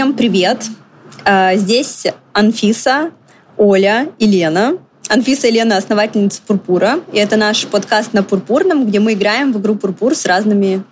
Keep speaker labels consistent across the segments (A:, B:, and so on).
A: Всем привет! А, здесь Анфиса, Оля и Лена. Анфиса и Лена – основательница Пурпура. И это наш подкаст на Пурпурном, где мы играем в игру Пурпур с разными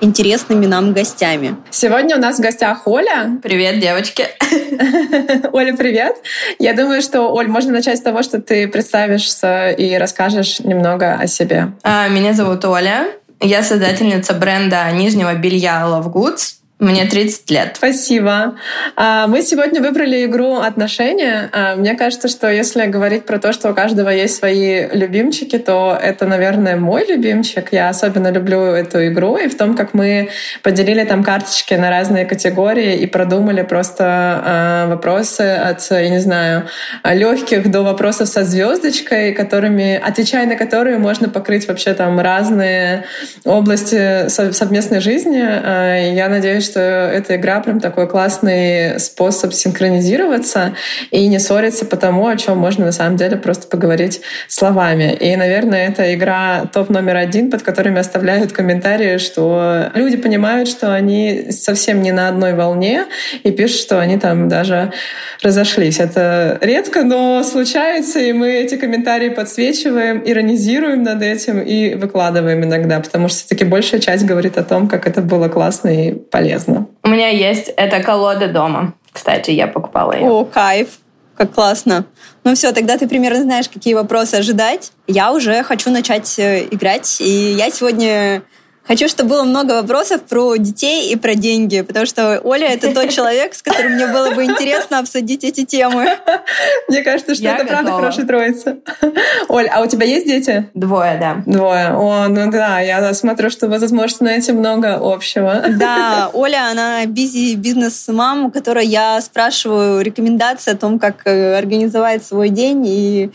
A: интересными нам гостями.
B: Сегодня у нас в гостях Оля.
C: Привет, девочки.
B: Оля, привет. Я думаю, что, Оль, можно начать с того, что ты представишься и расскажешь немного о себе.
C: А, меня зовут Оля. Я создательница бренда нижнего белья Love Goods. Мне 30 лет.
B: Спасибо. А, мы сегодня выбрали игру «Отношения». А, мне кажется, что если говорить про то, что у каждого есть свои любимчики, то это, наверное, мой любимчик. Я особенно люблю эту игру. И в том, как мы поделили там карточки на разные категории и продумали просто а, вопросы от, я не знаю, легких до вопросов со звездочкой, которыми, отвечая на которые можно покрыть вообще там разные области совместной жизни. Я надеюсь, что эта игра прям такой классный способ синхронизироваться и не ссориться по тому, о чем можно на самом деле просто поговорить словами. И, наверное, это игра топ номер один, под которыми оставляют комментарии, что люди понимают, что они совсем не на одной волне и пишут, что они там даже разошлись. Это редко, но случается, и мы эти комментарии подсвечиваем, иронизируем над этим и выкладываем иногда, потому что все-таки большая часть говорит о том, как это было классно и полезно полезно.
C: У меня есть эта колода дома. Кстати, я покупала ее.
A: О, кайф. Как классно. Ну все, тогда ты примерно знаешь, какие вопросы ожидать. Я уже хочу начать э, играть. И я сегодня Хочу, чтобы было много вопросов про детей и про деньги, потому что Оля — это тот человек, с которым мне было бы интересно обсудить эти темы.
B: Мне кажется, что Я это готова. правда хорошая троица. Оль, а у тебя есть дети?
C: Двое, да.
B: Двое. О, ну да, я смотрю, что вы, возможно, найти много общего.
A: Да, Оля, она бизи бизнес-мам, у которой я спрашиваю рекомендации о том, как э, организовать свой день, и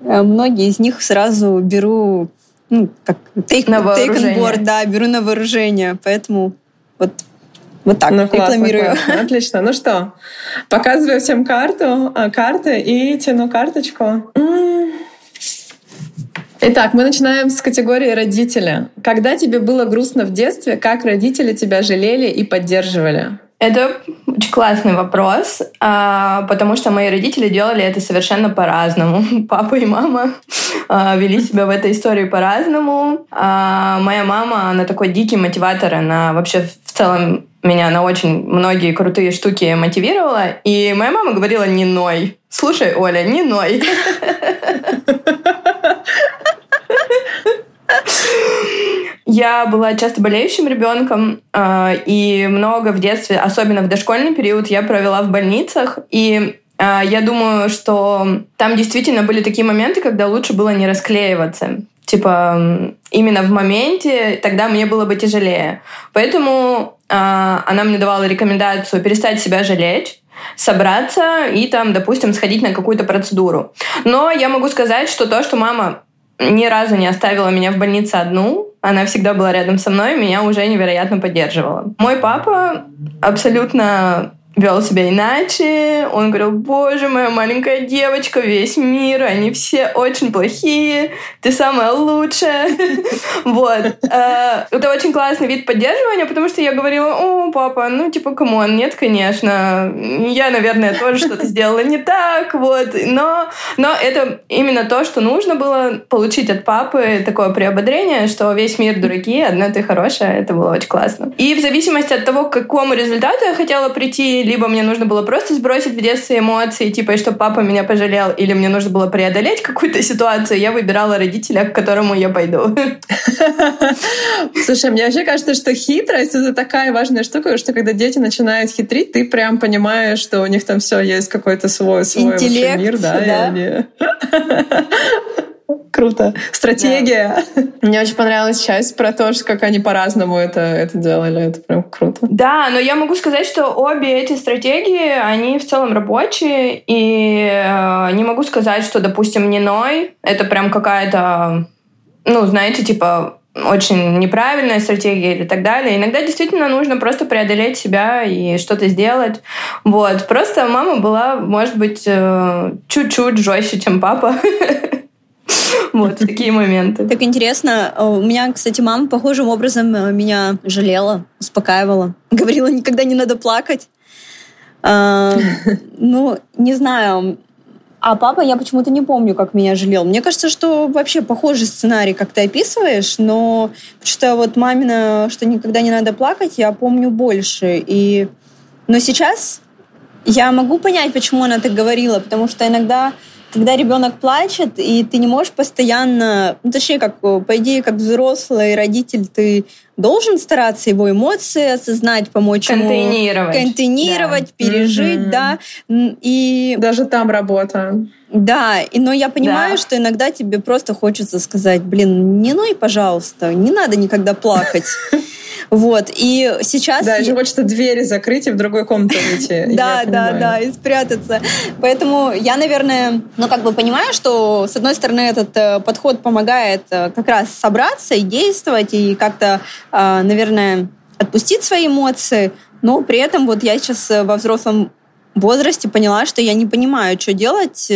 A: э, многие из них сразу беру ну, как take, на take on board, да, беру на вооружение. Поэтому вот вот так ну, рекламирую.
B: Классно, классно. Отлично. Ну что, показываю всем карту, а, карты и тяну карточку. Итак, мы начинаем с категории родителя. Когда тебе было грустно в детстве, как родители тебя жалели и поддерживали?
C: Это очень классный вопрос, а, потому что мои родители делали это совершенно по-разному. Папа и мама а, вели себя в этой истории по-разному. А, моя мама, она такой дикий мотиватор, она вообще в целом меня на очень многие крутые штуки мотивировала. И моя мама говорила «не ной». Слушай, Оля, не ной. Я была часто болеющим ребенком, э, и много в детстве, особенно в дошкольный период, я провела в больницах. И э, я думаю, что там действительно были такие моменты, когда лучше было не расклеиваться. Типа, именно в моменте, тогда мне было бы тяжелее. Поэтому э, она мне давала рекомендацию перестать себя жалеть, собраться и там, допустим, сходить на какую-то процедуру. Но я могу сказать, что то, что мама ни разу не оставила меня в больнице одну. Она всегда была рядом со мной, меня уже невероятно поддерживала. Мой папа абсолютно вел себя иначе. Он говорил, боже, моя маленькая девочка, весь мир, они все очень плохие, ты самая лучшая. Вот. Э, это очень классный вид поддерживания, потому что я говорила, о, папа, ну, типа, come on, нет, конечно, я, наверное, тоже что-то сделала не так, вот. Но, но это именно то, что нужно было получить от папы, такое приободрение, что весь мир дураки, одна ты хорошая, это было очень классно. И в зависимости от того, к какому результату я хотела прийти, либо мне нужно было просто сбросить в детстве эмоции, типа, чтобы папа меня пожалел, или мне нужно было преодолеть какую-то ситуацию, я выбирала родителя, к которому я пойду.
B: Слушай, мне вообще кажется, что хитрость — это такая важная штука, что когда дети начинают хитрить, ты прям понимаешь, что у них там все есть какой-то свой, свой
A: Интеллект,
B: мир, да,
A: да?
B: Круто. Стратегия. Да. Мне очень понравилась часть про то, что как они по-разному это, это делали. Это прям круто.
C: Да, но я могу сказать, что обе эти стратегии, они в целом рабочие. И э, не могу сказать, что, допустим, не ной. Это прям какая-то, ну, знаете, типа очень неправильная стратегия или так далее. Иногда действительно нужно просто преодолеть себя и что-то сделать. Вот. Просто мама была, может быть, э, чуть-чуть жестче, чем папа. Вот, такие моменты.
A: Так интересно. А у меня, кстати, мама похожим образом э, меня жалела, успокаивала. Говорила, никогда не надо плакать. А, ну, не знаю. А папа, я почему-то не помню, как меня жалел. Мне кажется, что вообще похожий сценарий, как ты описываешь, но что вот мамина, что никогда не надо плакать, я помню больше. И... Но сейчас я могу понять, почему она так говорила, потому что иногда когда ребенок плачет, и ты не можешь постоянно, ну, точнее, как, по идее, как взрослый родитель, ты должен стараться его эмоции осознать, помочь
C: контейнировать.
A: ему контейнировать, да. пережить, mm-hmm. да. И
B: даже там работа.
A: Да, и, но я понимаю, да. что иногда тебе просто хочется сказать, блин, не ной, пожалуйста, не надо никогда плакать. Вот, и сейчас...
B: Да, еще хочется двери закрыть и в другой комнате уйти.
A: Да, да, да, и спрятаться. Поэтому я, наверное, ну, как бы понимаю, что, с одной стороны, этот э, подход помогает э, как раз собраться и действовать, и как-то, э, наверное, отпустить свои эмоции, но при этом вот я сейчас во взрослом возрасте поняла, что я не понимаю, что делать,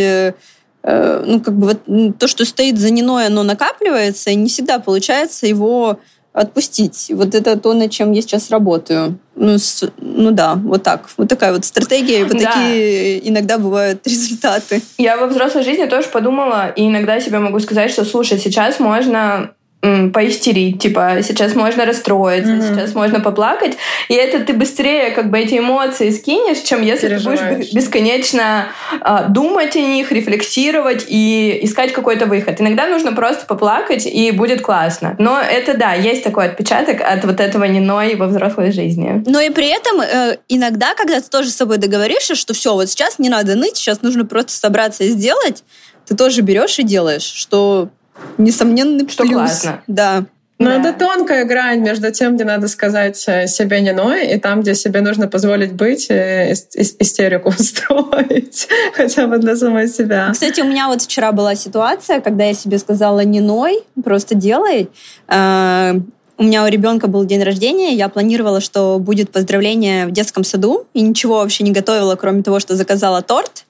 A: ну, как бы вот то, что стоит за Ниной, оно накапливается, и не всегда получается его отпустить. Вот это то, над чем я сейчас работаю. Ну, с, ну да, вот так. Вот такая вот стратегия, вот да. такие иногда бывают результаты.
C: Я во взрослой жизни тоже подумала, и иногда себе могу сказать, что, слушай, сейчас можно поистерить, типа сейчас можно расстроиться, mm-hmm. сейчас можно поплакать, и это ты быстрее как бы эти эмоции скинешь, чем если ты будешь бесконечно э, думать о них, рефлексировать и искать какой-то выход. Иногда нужно просто поплакать и будет классно. Но это да, есть такой отпечаток от вот этого неной во взрослой жизни.
A: Но и при этом э, иногда, когда ты тоже с собой договоришься, что все, вот сейчас не надо ныть, сейчас нужно просто собраться и сделать, ты тоже берешь и делаешь, что несомненный что плюс. классно. Да.
B: Но да. это тонкая грань между тем, где надо сказать э, себе не ной, и там, где себе нужно позволить быть, и истерику устроить, хотя бы для самой себя.
A: Кстати, у меня вот вчера была ситуация, когда я себе сказала не ной, просто делай. Э, у меня у ребенка был день рождения, я планировала, что будет поздравление в детском саду, и ничего вообще не готовила, кроме того, что заказала торт.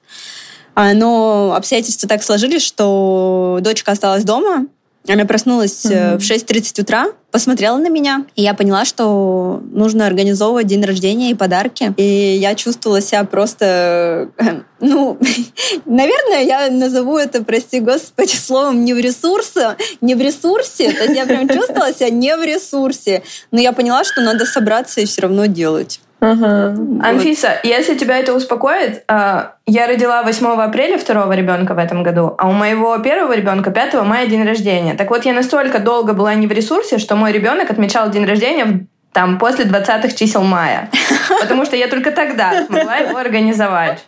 A: А, но обстоятельства так сложились, что дочка осталась дома. Она проснулась mm-hmm. в 6.30 утра, посмотрела на меня, и я поняла, что нужно организовывать день рождения и подарки. И я чувствовала себя просто, ну, наверное, я назову это, прости господи, словом не в ресурсе, не в ресурсе. То есть я прям чувствовала себя не в ресурсе. Но я поняла, что надо собраться и все равно делать.
C: Ага. Анфиса, если тебя это успокоит, а, я родила 8 апреля второго ребенка в этом году, а у моего первого ребенка 5 мая день рождения. Так вот, я настолько долго была не в ресурсе, что мой ребенок отмечал день рождения там после 20-х чисел мая. Потому что я только тогда смогла его организовать.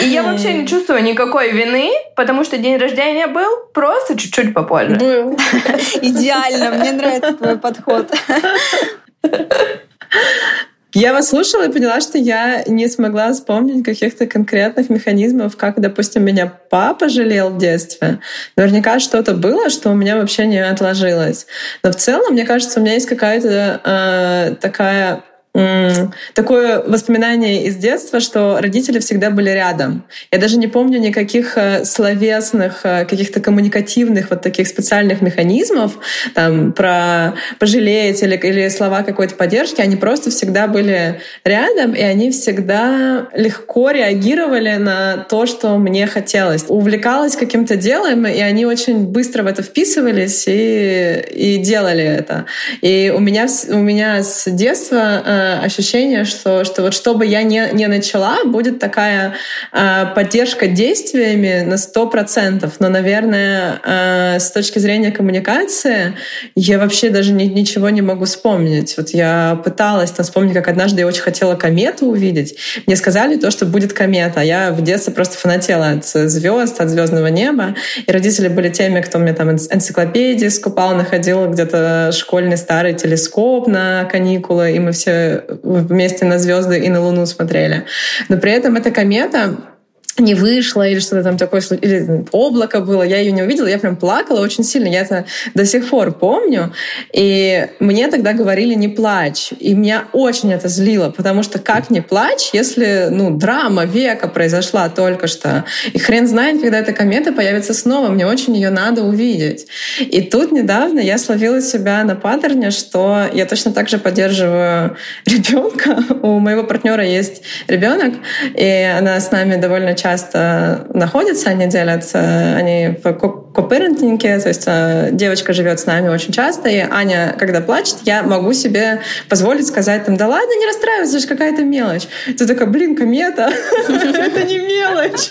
C: И я вообще не чувствую никакой вины, потому что день рождения был просто чуть-чуть попозже. Был.
A: Идеально, мне нравится твой подход.
B: Я вас слушала и поняла, что я не смогла вспомнить каких-то конкретных механизмов, как, допустим, меня папа жалел в детстве. Наверняка что-то было, что у меня вообще не отложилось. Но в целом, мне кажется, у меня есть какая-то э, такая такое воспоминание из детства, что родители всегда были рядом. Я даже не помню никаких э, словесных, э, каких-то коммуникативных вот таких специальных механизмов, там, про пожалеть или, или слова какой-то поддержки. Они просто всегда были рядом, и они всегда легко реагировали на то, что мне хотелось. Увлекалась каким-то делом, и они очень быстро в это вписывались и, и делали это. И у меня, у меня с детства ощущение, что, что вот что бы я не, не начала, будет такая э, поддержка действиями на сто процентов. Но, наверное, э, с точки зрения коммуникации я вообще даже ни, ничего не могу вспомнить. Вот я пыталась там, вспомнить, как однажды я очень хотела комету увидеть. Мне сказали то, что будет комета. Я в детстве просто фанатела от звезд, от звездного неба. И родители были теми, кто мне там энциклопедии скупал, находил где-то школьный старый телескоп на каникулы, и мы все вместе на звезды и на Луну смотрели. Но при этом эта комета не вышла или что-то там такое, или облако было, я ее не увидела, я прям плакала очень сильно, я это до сих пор помню, и мне тогда говорили не плачь, и меня очень это злило, потому что как не плачь, если, ну, драма века произошла только что, и хрен знает, когда эта комета появится снова, мне очень ее надо увидеть. И тут недавно я словила себя на паттерне, что я точно так же поддерживаю ребенка, у моего партнера есть ребенок, и она с нами довольно часто часто находятся, они делятся, они в копырентинге, то есть э, девочка живет с нами очень часто, и Аня, когда плачет, я могу себе позволить сказать там, да ладно, не расстраивайся, это же какая-то мелочь. Ты такая, блин, комета, это не мелочь.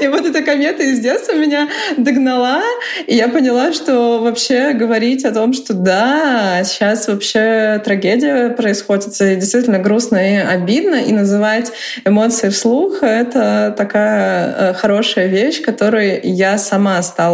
B: И вот эта комета из детства меня догнала, и я поняла, что вообще говорить о том, что да, сейчас вообще трагедия происходит, и действительно грустно и обидно, и называть эмоции вслух — это такая э, хорошая вещь, которой я сама стала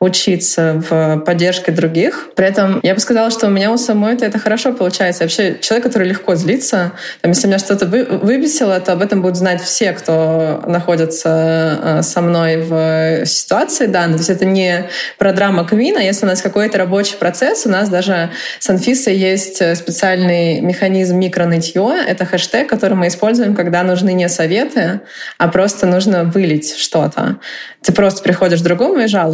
B: учиться в поддержке других. При этом я бы сказала, что у меня у самой это, хорошо получается. Вообще человек, который легко злится, там, если меня что-то вы, выбесило, то об этом будут знать все, кто находится э, со мной в ситуации данной. То есть это не про драма Квина. Если у нас какой-то рабочий процесс, у нас даже с Анфисой есть специальный механизм микронытье. Это хэштег, который мы используем, когда нужны не советы, а просто нужно вылить что-то. Ты просто приходишь к другому и жалуешься.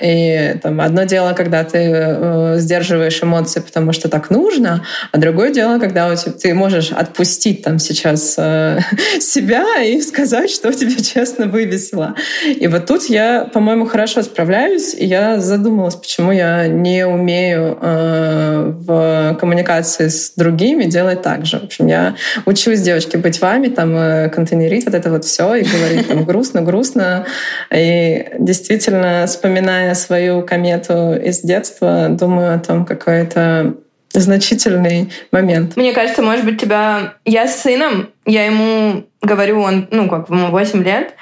B: И там, одно дело, когда ты э, сдерживаешь эмоции, потому что так нужно, а другое дело, когда у тебя, ты можешь отпустить там сейчас э, себя и сказать, что тебя честно вывесило. И вот тут я, по-моему, хорошо справляюсь, и я задумалась, почему я не умею э, в коммуникации с другими делать так же. В общем, я учусь, девочки, быть вами, там, э, контейнерить вот это вот все, и говорить там грустно, грустно. И действительно, вспоминая свою комету из детства, думаю о том, какой это значительный момент.
C: Мне кажется, может быть, тебя... Я с сыном, я ему говорю, он, ну, как, ему 8 лет,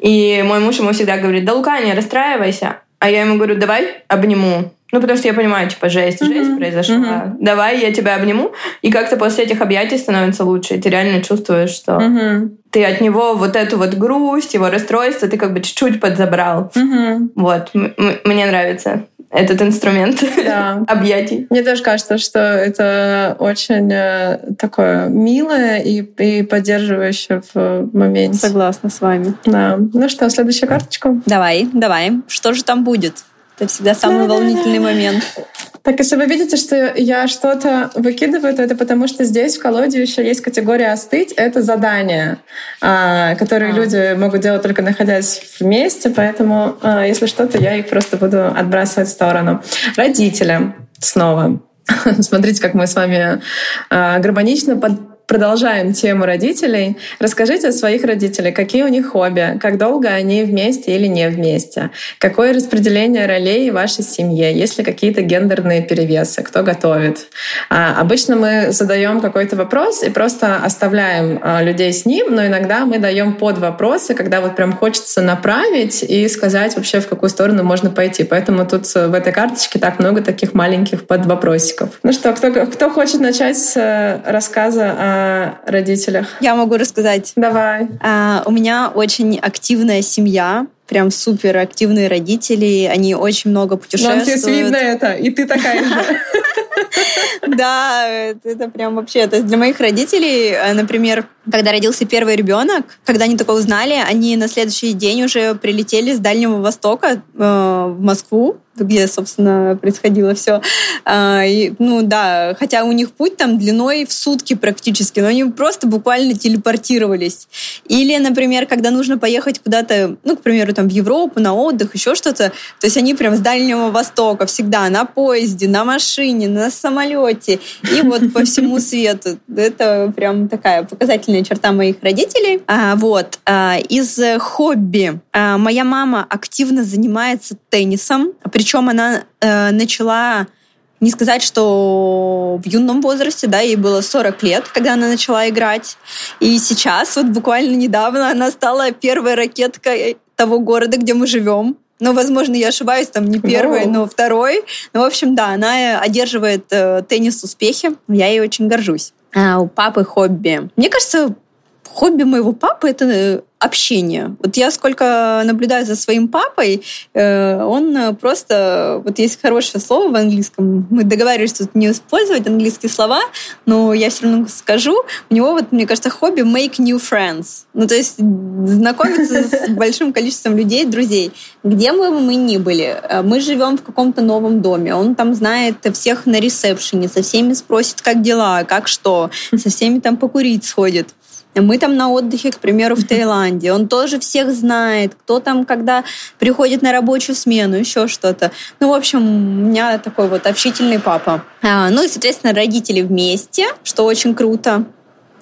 C: и мой муж ему всегда говорит, да, Лука, не расстраивайся. А я ему говорю, давай обниму. Ну, потому что я понимаю, типа, жесть, mm-hmm. жесть произошла. Mm-hmm. Давай я тебя обниму. И как-то после этих объятий становится лучше. И ты реально чувствуешь, что mm-hmm. ты от него вот эту вот грусть, его расстройство, ты как бы чуть-чуть подзабрал. Mm-hmm. Вот. М- мне нравится этот инструмент да. объятий.
B: Мне тоже кажется, что это очень э, такое милое и, и поддерживающее в моменте.
A: Согласна с вами.
B: Да. Ну что, следующая карточка?
A: Давай, давай. Что же там будет? Это всегда самый волнительный момент.
B: Так, если вы видите, что я что-то выкидываю, то это потому, что здесь в колоде еще есть категория «остыть». Это задания, а, которые а. люди могут делать только находясь вместе, поэтому, а, если что-то, я их просто буду отбрасывать в сторону. Родители снова. Смотрите, как мы с вами гармонично под продолжаем тему родителей. Расскажите о своих родителях, какие у них хобби, как долго они вместе или не вместе, какое распределение ролей в вашей семье, есть ли какие-то гендерные перевесы, кто готовит. А, обычно мы задаем какой-то вопрос и просто оставляем а, людей с ним, но иногда мы даем под вопросы, когда вот прям хочется направить и сказать вообще, в какую сторону можно пойти. Поэтому тут в этой карточке так много таких маленьких под вопросиков. Ну что, кто, кто хочет начать с э, рассказа о родителях?
A: Я могу рассказать.
B: Давай.
A: А, у меня очень активная семья прям супер активные родители, они очень много путешествуют. Нам
B: здесь видно это, и ты такая же.
A: Да, это прям вообще. То есть для моих родителей, э, например, когда родился первый ребенок, когда они такое узнали, они на следующий день уже прилетели с Дальнего Востока э, в Москву, где, собственно, происходило все. А, и, ну да, хотя у них путь там длиной в сутки практически, но они просто буквально телепортировались. Или, например, когда нужно поехать куда-то, ну, к примеру, там в Европу на отдых, еще что-то, то есть они прям с Дальнего Востока всегда на поезде, на машине, на самолете и вот по всему свету. Это прям такая показательная черта моих родителей. А, вот. А, из хобби. А, моя мама активно занимается теннисом, причем она а, начала не сказать, что в юном возрасте, да, ей было 40 лет, когда она начала играть. И сейчас, вот буквально недавно, она стала первой ракеткой того города, где мы живем. Ну, возможно, я ошибаюсь, там не первый, но второй. Ну, в общем, да, она одерживает э, теннис успехи. Я ей очень горжусь. А у папы хобби. Мне кажется, хобби моего папы это э, общение. Вот я сколько наблюдаю за своим папой, э, он просто, вот есть хорошее слово в английском, мы договаривались тут не использовать английские слова, но я все равно скажу, у него вот, мне кажется, хобби make new friends. Ну, то есть знакомиться с большим количеством людей, друзей. Где бы мы ни были, э, мы живем в каком-то новом доме, он там знает всех на ресепшене, со всеми спросит, как дела, как что, со всеми там покурить сходит. Мы там на отдыхе, к примеру, в Таиланде. Он тоже всех знает, кто там, когда приходит на рабочую смену, еще что-то. Ну, в общем, у меня такой вот общительный папа. А, ну и, соответственно, родители вместе, что очень круто.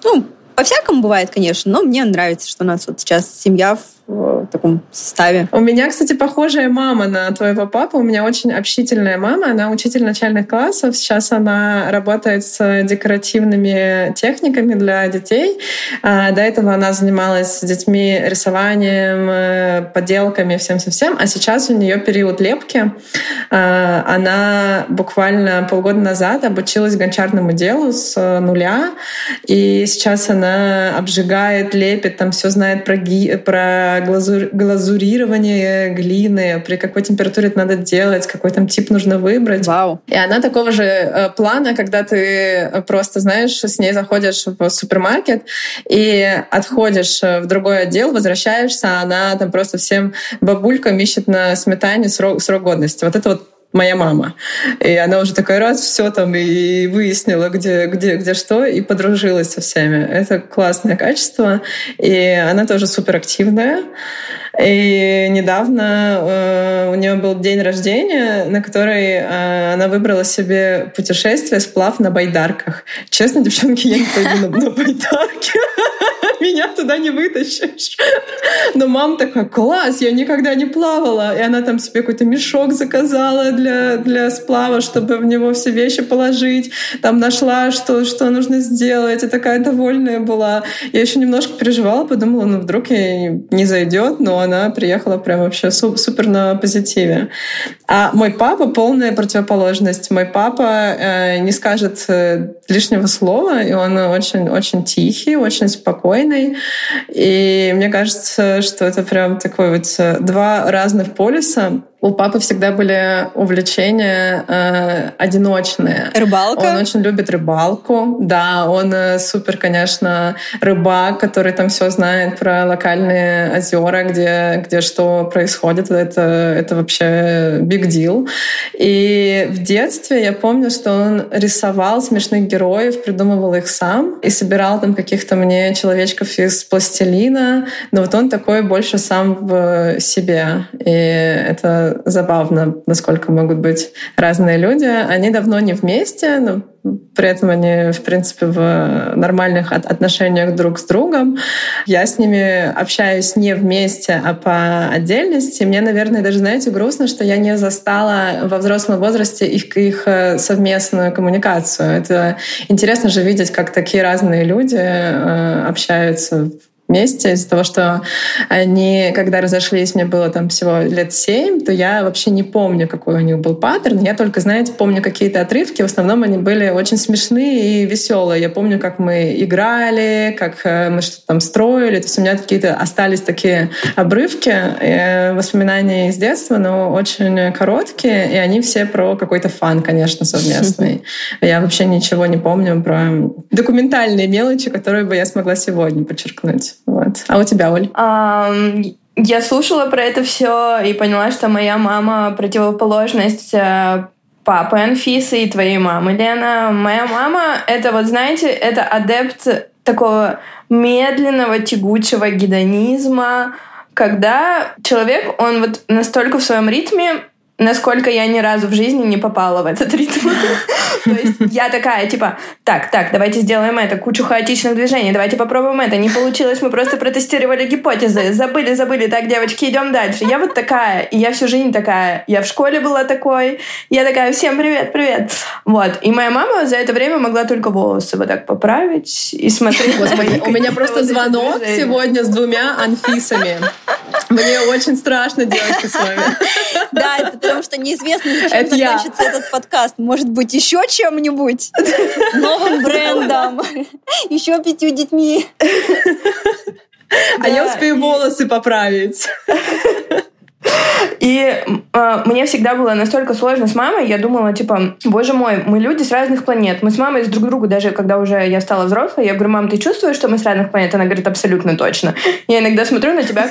A: Ну, по-всякому бывает, конечно, но мне нравится, что у нас вот сейчас семья в таком составе.
B: У меня, кстати, похожая мама на твоего папу. У меня очень общительная мама. Она учитель начальных классов. Сейчас она работает с декоративными техниками для детей. А, до этого она занималась с детьми рисованием, э, поделками, всем-всем-всем. А сейчас у нее период лепки. А, она буквально полгода назад обучилась гончарному делу с нуля. И сейчас она обжигает, лепит, там все знает про, ги, про глазур, глазурирование глины, при какой температуре это надо делать, какой там тип нужно выбрать.
A: Вау.
B: И она такого же э, плана, когда ты просто, знаешь, с ней заходишь в супермаркет и отходишь в другой отдел, возвращаешься, а она там просто всем бабулькам ищет на сметане срок, срок годности. Вот это вот моя мама. И она уже такая раз все там и выяснила, где, где, где что, и подружилась со всеми. Это классное качество. И она тоже суперактивная. И недавно э, у нее был день рождения, на который э, она выбрала себе путешествие, сплав на байдарках. Честно, девчонки, я не пойду на байдарке. Меня туда не вытащишь. Но мама такая, класс, я никогда не плавала. И она там себе какой-то мешок заказала для, для сплава, чтобы в него все вещи положить. Там нашла, что, что нужно сделать. И такая довольная была. Я еще немножко переживала, подумала, ну вдруг ей не зайдет, но она приехала прям вообще супер на позитиве. А мой папа полная противоположность. Мой папа э, не скажет э, лишнего слова, и он очень-очень тихий, очень спокойный. И мне кажется, что это прям такой вот э, два разных полюса у папы всегда были увлечения э, одиночные.
A: Рыбалка?
B: Он очень любит рыбалку. Да, он э, супер, конечно, рыбак, который там все знает про локальные озера, где, где что происходит. Это, это вообще big deal. И в детстве я помню, что он рисовал смешных героев, придумывал их сам и собирал там каких-то мне человечков из пластилина. Но вот он такой больше сам в себе. И это забавно, насколько могут быть разные люди. Они давно не вместе, но при этом они, в принципе, в нормальных отношениях друг с другом. Я с ними общаюсь не вместе, а по отдельности. Мне, наверное, даже, знаете, грустно, что я не застала во взрослом возрасте их, их э, совместную коммуникацию. Это интересно же видеть, как такие разные люди э, общаются вместе из-за того, что они, когда разошлись, мне было там всего лет семь, то я вообще не помню, какой у них был паттерн. Я только, знаете, помню какие-то отрывки. В основном они были очень смешные и веселые. Я помню, как мы играли, как э, мы что-то там строили. То есть у меня какие-то остались такие обрывки, э, воспоминания из детства, но очень короткие, и они все про какой-то фан, конечно, совместный. Я вообще ничего не помню про документальные мелочи, которые бы я смогла сегодня подчеркнуть. Вот. А у тебя, Оль?
C: Um... Я слушала про это все и поняла, что моя мама противоположность э, папы Анфисы и твоей мамы, Лена. Моя мама — это, вот знаете, это адепт такого медленного, тягучего гедонизма, когда человек, он вот настолько в своем ритме, насколько я ни разу в жизни не попала в этот ритм. То есть я такая, типа, так, так, давайте сделаем это, кучу хаотичных движений, давайте попробуем это. Не получилось, мы просто протестировали гипотезы. Забыли, забыли, так, девочки, идем дальше. Я вот такая, и я всю жизнь такая. Я в школе была такой. Я такая, всем привет, привет. Вот. И моя мама за это время могла только волосы вот так поправить и смотреть.
B: Господи, у меня просто звонок сегодня с двумя Анфисами. Мне очень страшно, девочки, с вами.
A: Да, это Потому что неизвестно, чем это закончится я. этот подкаст. Может быть, еще чем-нибудь? Новым брендом? Еще пятью детьми?
B: А я успею волосы поправить.
C: И э, мне всегда было настолько сложно с мамой, я думала, типа, боже мой, мы люди с разных планет. Мы с мамой с друг другу, даже когда уже я стала взрослой, я говорю, мам, ты чувствуешь, что мы с разных планет? Она говорит, абсолютно точно. Я иногда смотрю на тебя,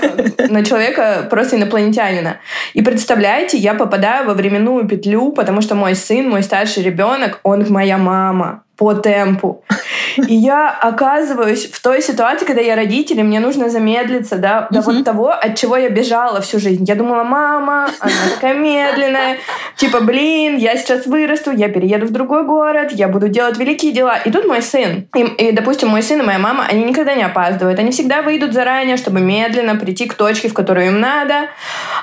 C: на человека просто инопланетянина. И представляете, я попадаю во временную петлю, потому что мой сын, мой старший ребенок, он моя мама по темпу. И я оказываюсь в той ситуации, когда я родитель, и мне нужно замедлиться, да, до вот того, от чего я бежала всю жизнь. Я думала, мама, она такая медленная, типа, блин, я сейчас вырасту, я перееду в другой город, я буду делать великие дела. И тут мой сын. И, и допустим, мой сын и моя мама, они никогда не опаздывают. Они всегда выйдут заранее, чтобы медленно прийти к точке, в которую им надо.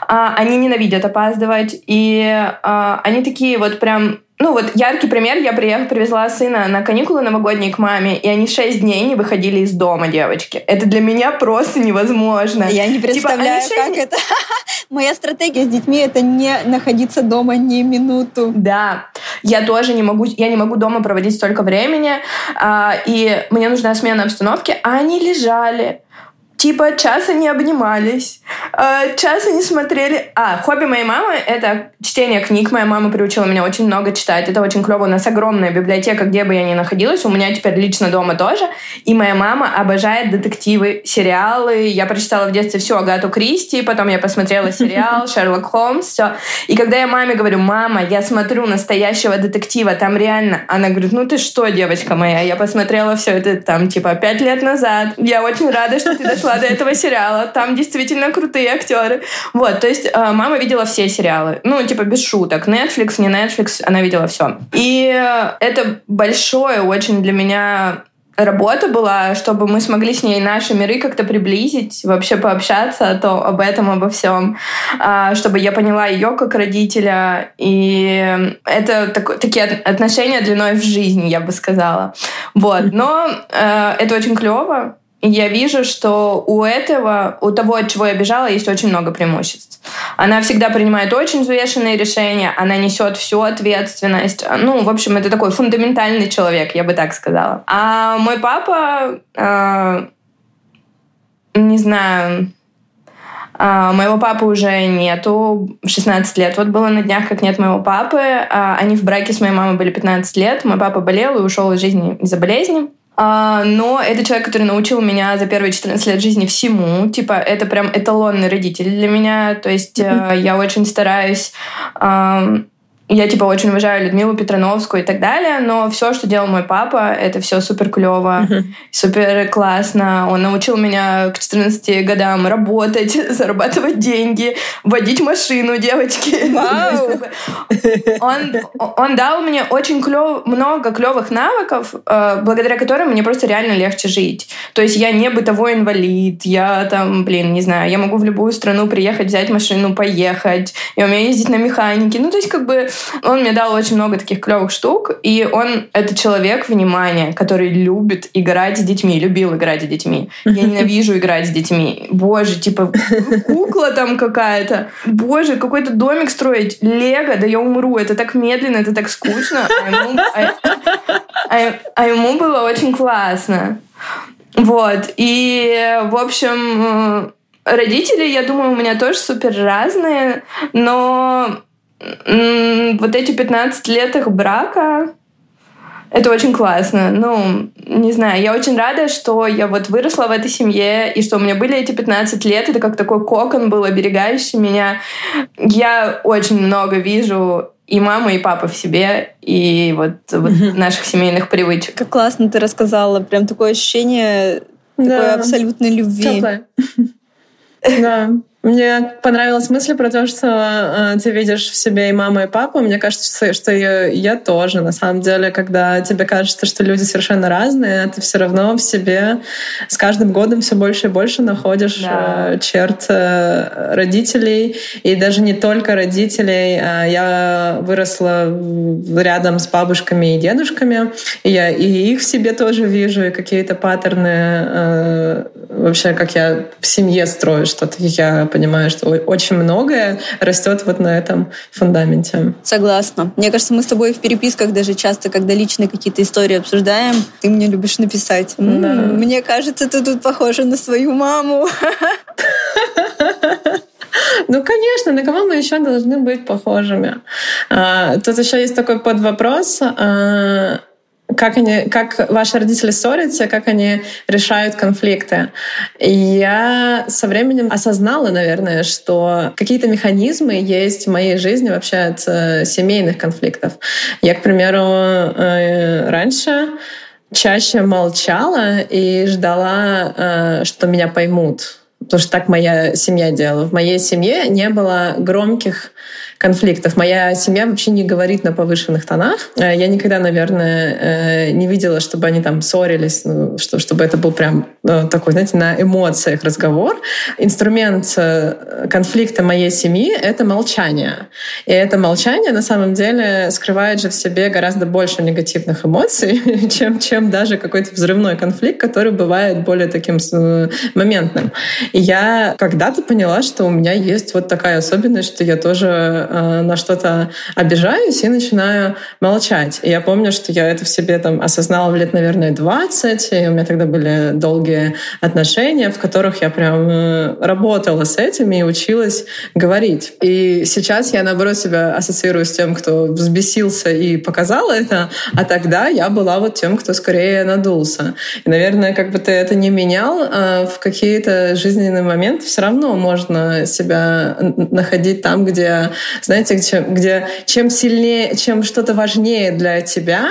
C: А, они ненавидят опаздывать. И а, они такие вот прям ну вот яркий пример, я приехала, привезла сына на каникулы новогодние к маме, и они шесть дней не выходили из дома, девочки. Это для меня просто невозможно.
A: Я не типа, представляю, типа, как это. Моя стратегия с детьми — это не находиться дома ни минуту.
C: Да, я тоже не могу, я не могу дома проводить столько времени, а, и мне нужна смена обстановки, а они лежали Типа час они обнимались, э, час они смотрели... А, хобби моей мамы — это чтение книг. Моя мама приучила меня очень много читать. Это очень клево. У нас огромная библиотека, где бы я ни находилась. У меня теперь лично дома тоже. И моя мама обожает детективы, сериалы. Я прочитала в детстве всю Агату Кристи, потом я посмотрела сериал Шерлок Холмс, все. И когда я маме говорю, мама, я смотрю настоящего детектива, там реально... Она говорит, ну ты что, девочка моя, я посмотрела все это там типа пять лет назад. Я очень рада, что ты дошла дошла до этого сериала. Там действительно крутые актеры. Вот, то есть э, мама видела все сериалы. Ну, типа, без шуток. Netflix, не Netflix, она видела все. И это большое очень для меня работа была, чтобы мы смогли с ней наши миры как-то приблизить, вообще пообщаться о то, об этом, обо всем, а, чтобы я поняла ее как родителя. И это так, такие отношения длиной в жизнь, я бы сказала. Вот. Но э, это очень клево я вижу, что у этого, у того, от чего я бежала, есть очень много преимуществ. Она всегда принимает очень взвешенные решения, она несет всю ответственность. Ну, в общем, это такой фундаментальный человек, я бы так сказала. А мой папа, э, не знаю, э, моего папы уже нету, 16 лет. Вот было на днях, как нет моего папы. Э, они в браке с моей мамой были 15 лет. Мой папа болел и ушел из жизни из-за болезни. А, но это человек, который научил меня за первые 14 лет жизни всему. Типа, это прям эталонный родитель для меня. То есть э, я очень стараюсь я, типа, очень уважаю Людмилу Петрановскую и так далее, но все, что делал мой папа, это все супер клево, uh-huh. супер классно. Он научил меня к 14 годам работать, зарабатывать деньги, водить машину, девочки.
A: Wow.
C: Он, он дал мне очень клев, много клевых навыков, э, благодаря которым мне просто реально легче жить. То есть я не бытовой инвалид, я там, блин, не знаю, я могу в любую страну приехать, взять машину, поехать, я умею ездить на механике. Ну, то есть как бы он мне дал очень много таких клевых штук, и он — это человек внимания, который любит играть с детьми, любил играть с детьми. Я ненавижу играть с детьми. Боже, типа кукла там какая-то. Боже, какой-то домик строить. Лего, да я умру. Это так медленно, это так скучно. А ему, а, а, а ему было очень классно. Вот. И, в общем, родители, я думаю, у меня тоже супер разные, но вот эти 15 лет их брака, это очень классно. Ну, не знаю, я очень рада, что я вот выросла в этой семье, и что у меня были эти 15 лет. Это как такой кокон был, оберегающий меня. Я очень много вижу и мама, и папа в себе, и вот, вот наших семейных привычек.
A: Как классно ты рассказала. Прям такое ощущение да. такой абсолютной любви.
B: Теплое. Да. Мне понравилась мысль про то, что э, ты видишь в себе и маму, и папу. Мне кажется, что я, я тоже. На самом деле, когда тебе кажется, что люди совершенно разные, ты все равно в себе с каждым годом все больше и больше находишь да. э, черт э, родителей. И даже не только родителей. А я выросла рядом с бабушками и дедушками. И я и их в себе тоже вижу, и какие-то паттерны э, вообще, как я в семье строю что-то. Я понимаю, что очень многое растет вот на этом фундаменте.
A: Согласна. Мне кажется, мы с тобой в переписках даже часто, когда личные какие-то истории обсуждаем, ты мне любишь написать. Да. Мне кажется, ты тут похожа на свою маму.
B: Ну, конечно, на кого мы еще должны быть похожими? А, тут еще есть такой подвопрос а, как они, как ваши родители ссорятся, как они решают конфликты. И я со временем осознала, наверное, что какие-то механизмы есть в моей жизни вообще от э, семейных конфликтов. Я, к примеру, э, раньше чаще молчала и ждала, э, что меня поймут. Потому что так моя семья делала. В моей семье не было громких конфликтов. Моя семья вообще не говорит на повышенных тонах. Э, я никогда, наверное, э, не видела, чтобы они там ссорились, ну, что, чтобы это был прям ну, такой, знаете, на эмоциях разговор. Инструмент конфликта моей семьи — это молчание. И это молчание, на самом деле, скрывает же в себе гораздо больше негативных эмоций, чем, чем даже какой-то взрывной конфликт, который бывает более таким моментным. И я когда-то поняла, что у меня есть вот такая особенность, что я тоже Э, на что-то обижаюсь и начинаю молчать. И я помню, что я это в себе там осознала в лет, наверное, 20, и у меня тогда были долгие отношения, в которых я прям э, работала с этим и училась говорить. И сейчас я, наоборот, себя ассоциирую с тем, кто взбесился и показал это, а тогда я была вот тем, кто скорее надулся. И, наверное, как бы ты это не менял, а в какие-то жизненные моменты все равно можно себя находить там, где знаете, где, где чем сильнее, чем что-то важнее для тебя,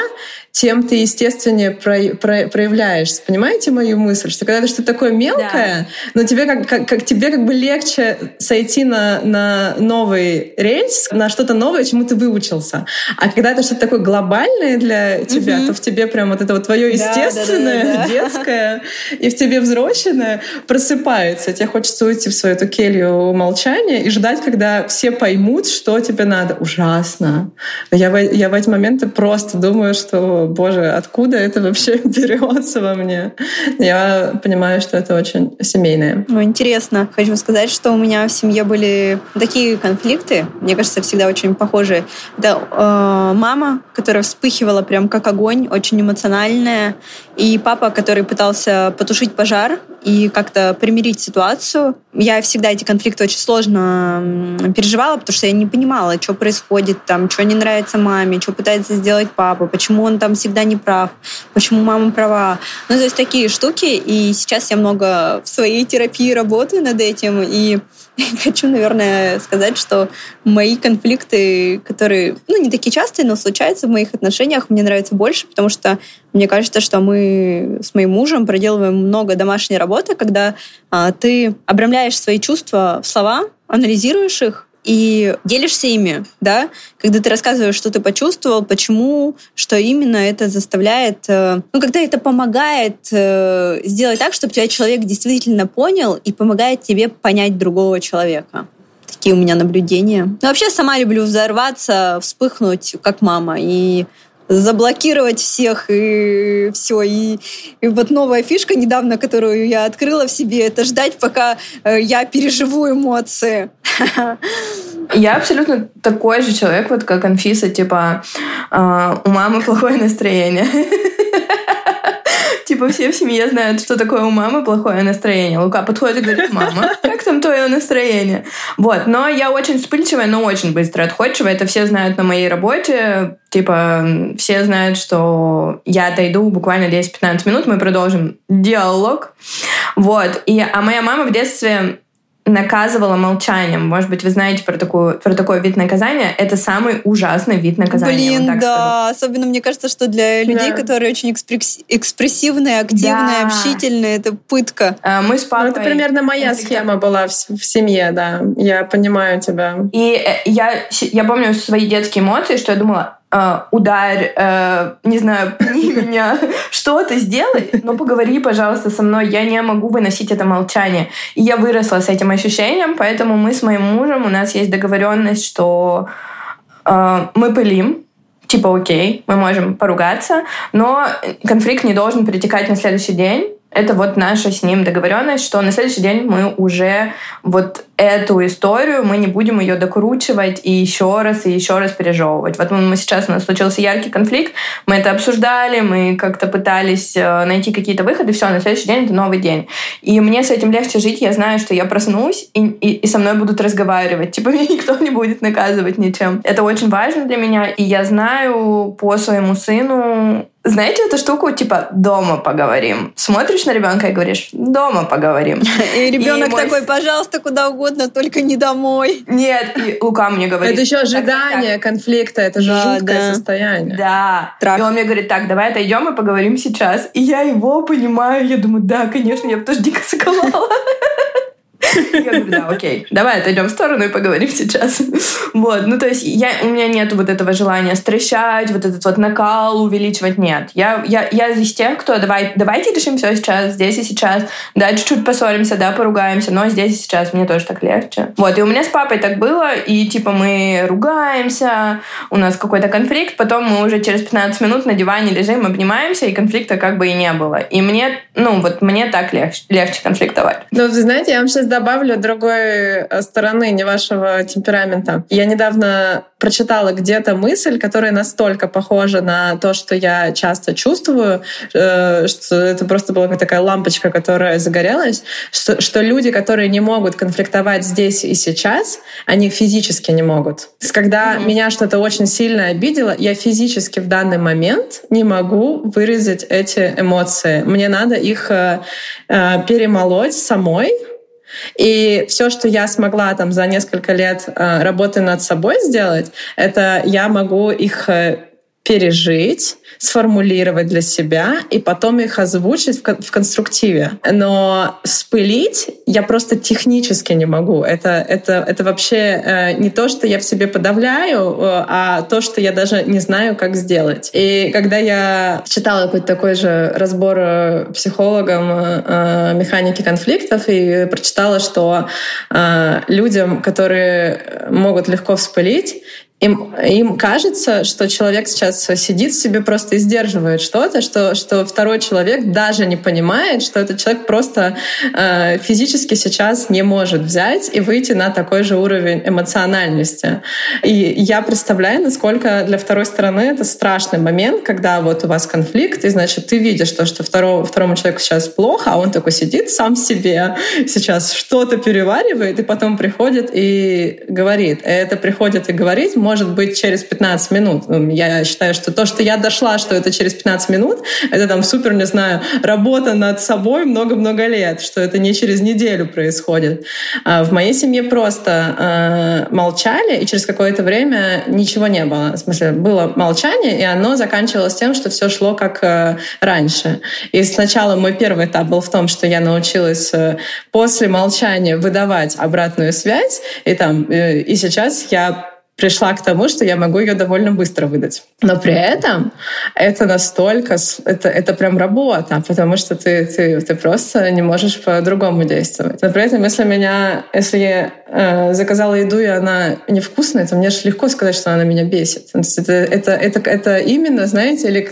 B: тем ты естественнее про, про, проявляешься. Понимаете мою мысль? Что когда это что-то такое мелкое, да. но тебе как, как, как тебе как бы легче сойти на, на новый рельс, на что-то новое, чему ты выучился. А когда это что-то такое глобальное для тебя, угу. то в тебе прям вот это вот твое естественное, да, да, да, да. детское, и в тебе взросленное просыпается. Тебе хочется уйти в свою эту келью молчания и ждать, когда все поймут, что тебе надо. Ужасно. Я в, я в эти моменты просто думаю, что боже, откуда это вообще берется во мне? Я понимаю, что это очень семейное.
A: Ну, интересно. Хочу сказать, что у меня в семье были такие конфликты, мне кажется, всегда очень похожие. Это э, мама, которая вспыхивала прям как огонь, очень эмоциональная, и папа, который пытался потушить пожар и как-то примирить ситуацию. Я всегда эти конфликты очень сложно переживала, потому что я не понимала, что происходит там, что не нравится маме, что пытается сделать папа, почему он там всегда не прав, почему мама права. Ну, то есть такие штуки, и сейчас я много в своей терапии работаю над этим, и хочу, наверное, сказать, что мои конфликты, которые, ну, не такие частые, но случаются в моих отношениях, мне нравятся больше, потому что мне кажется, что мы с моим мужем проделываем много домашней работы, когда а, ты обрамляешь свои чувства в слова, анализируешь их, и делишься ими, да, когда ты рассказываешь, что ты почувствовал, почему, что именно это заставляет, э, ну, когда это помогает э, сделать так, чтобы тебя человек действительно понял и помогает тебе понять другого человека. Такие у меня наблюдения. Ну, вообще сама люблю взорваться, вспыхнуть, как мама, и заблокировать всех и все. И, и вот новая фишка недавно, которую я открыла в себе, это ждать, пока э, я переживу эмоции.
C: Я абсолютно такой же человек, вот как Анфиса, типа э, у мамы плохое настроение. Типа все в семье знают, что такое у мамы плохое настроение. Лука подходит и говорит, мама, как там твое настроение? Вот, но я очень вспыльчивая, но очень быстро отходчивая. Это все знают на моей работе. Типа все знают, что я отойду буквально 10-15 минут, мы продолжим диалог. Вот. И, а моя мама в детстве наказывала молчанием. Может быть, вы знаете про, такую, про такой вид наказания. Это самый ужасный вид наказания.
A: Блин, да. Скажу. Особенно мне кажется, что для людей, да. которые очень экспрессивные, активные, да. общительные, это пытка.
C: А, мы с папой...
B: Ну, это примерно моя схема была в, в семье, да. Я понимаю тебя.
C: И э, я, я помню свои детские эмоции, что я думала, Uh, ударь, uh, не знаю, пни меня, что-то сделай, но поговори, пожалуйста, со мной. Я не могу выносить это молчание. И я выросла с этим ощущением, поэтому мы с моим мужем, у нас есть договоренность, что uh, мы пылим, типа окей, мы можем поругаться, но конфликт не должен перетекать на следующий день, Это вот наша с ним договоренность, что на следующий день мы уже вот эту историю, мы не будем ее докручивать и еще раз, и еще раз пережевывать. Вот мы сейчас, у нас случился яркий конфликт, мы это обсуждали, мы как-то пытались э, найти какие-то выходы, все, на следующий день это новый день. И мне с этим легче жить, я знаю, что я проснусь, и, и, и со мной будут разговаривать. Типа меня никто не будет наказывать ничем. Это очень важно для меня, и я знаю по своему сыну, знаете эту штуку, типа, дома поговорим. Смотришь на ребенка и говоришь, дома поговорим.
A: И ребенок такой, пожалуйста, куда угодно, только не домой.
C: Нет, и Лука мне говорит.
B: Это еще ожидание конфликта, это же жуткое состояние.
C: Да. И он мне говорит, так, давай отойдем и поговорим сейчас. И я его понимаю, я думаю, да, конечно, я бы тоже дико заковала. Говорю, да, окей, давай отойдем в сторону и поговорим сейчас. Вот, ну то есть я, у меня нет вот этого желания стращать, вот этот вот накал увеличивать, нет. Я, я, я из тех, кто давай, давайте решим все сейчас, здесь и сейчас. Да, чуть-чуть поссоримся, да, поругаемся, но здесь и сейчас мне тоже так легче. Вот, и у меня с папой так было, и типа мы ругаемся, у нас какой-то конфликт, потом мы уже через 15 минут на диване лежим, обнимаемся, и конфликта как бы и не было. И мне, ну вот мне так легче, легче конфликтовать.
B: Ну, вы знаете, я вам сейчас добавлю другой э, стороны, не вашего темперамента. Я недавно прочитала где-то мысль, которая настолько похожа на то, что я часто чувствую, э, что это просто была такая лампочка, которая загорелась, что, что люди, которые не могут конфликтовать здесь и сейчас, они физически не могут. Когда mm-hmm. меня что-то очень сильно обидело, я физически в данный момент не могу выразить эти эмоции. Мне надо их э, перемолоть самой, и все, что я смогла там за несколько лет э, работы над собой сделать, это я могу их э, пережить, сформулировать для себя и потом их озвучить в, конструктиве. Но спылить я просто технически не могу. Это, это, это вообще э, не то, что я в себе подавляю, э, а то, что я даже не знаю, как сделать. И когда я читала какой-то такой же разбор э, психологом механики конфликтов и прочитала, что людям, которые могут легко вспылить, им, им кажется, что человек сейчас сидит себе просто и сдерживает что-то, что, что второй человек даже не понимает, что этот человек просто э, физически сейчас не может взять и выйти на такой же уровень эмоциональности. И я представляю, насколько для второй стороны это страшный момент, когда вот у вас конфликт, и значит ты видишь то, что второго, второму человеку сейчас плохо, а он такой сидит сам себе, сейчас что-то переваривает, и потом приходит и говорит. Это приходит и говорит может быть через 15 минут. Я считаю, что то, что я дошла, что это через 15 минут, это там супер, не знаю, работа над собой много-много лет, что это не через неделю происходит. А в моей семье просто э, молчали, и через какое-то время ничего не было. В смысле, было молчание, и оно заканчивалось тем, что все шло как э, раньше. И сначала мой первый этап был в том, что я научилась э, после молчания выдавать обратную связь, и там, э, и сейчас я пришла к тому, что я могу ее довольно быстро выдать. Но при этом это настолько, это, это прям работа, потому что ты, ты, ты просто не можешь по-другому действовать. Но при этом, если меня, если я э, заказала еду, и она невкусная, то мне же легко сказать, что она меня бесит. Это, это, это, это именно, знаете, или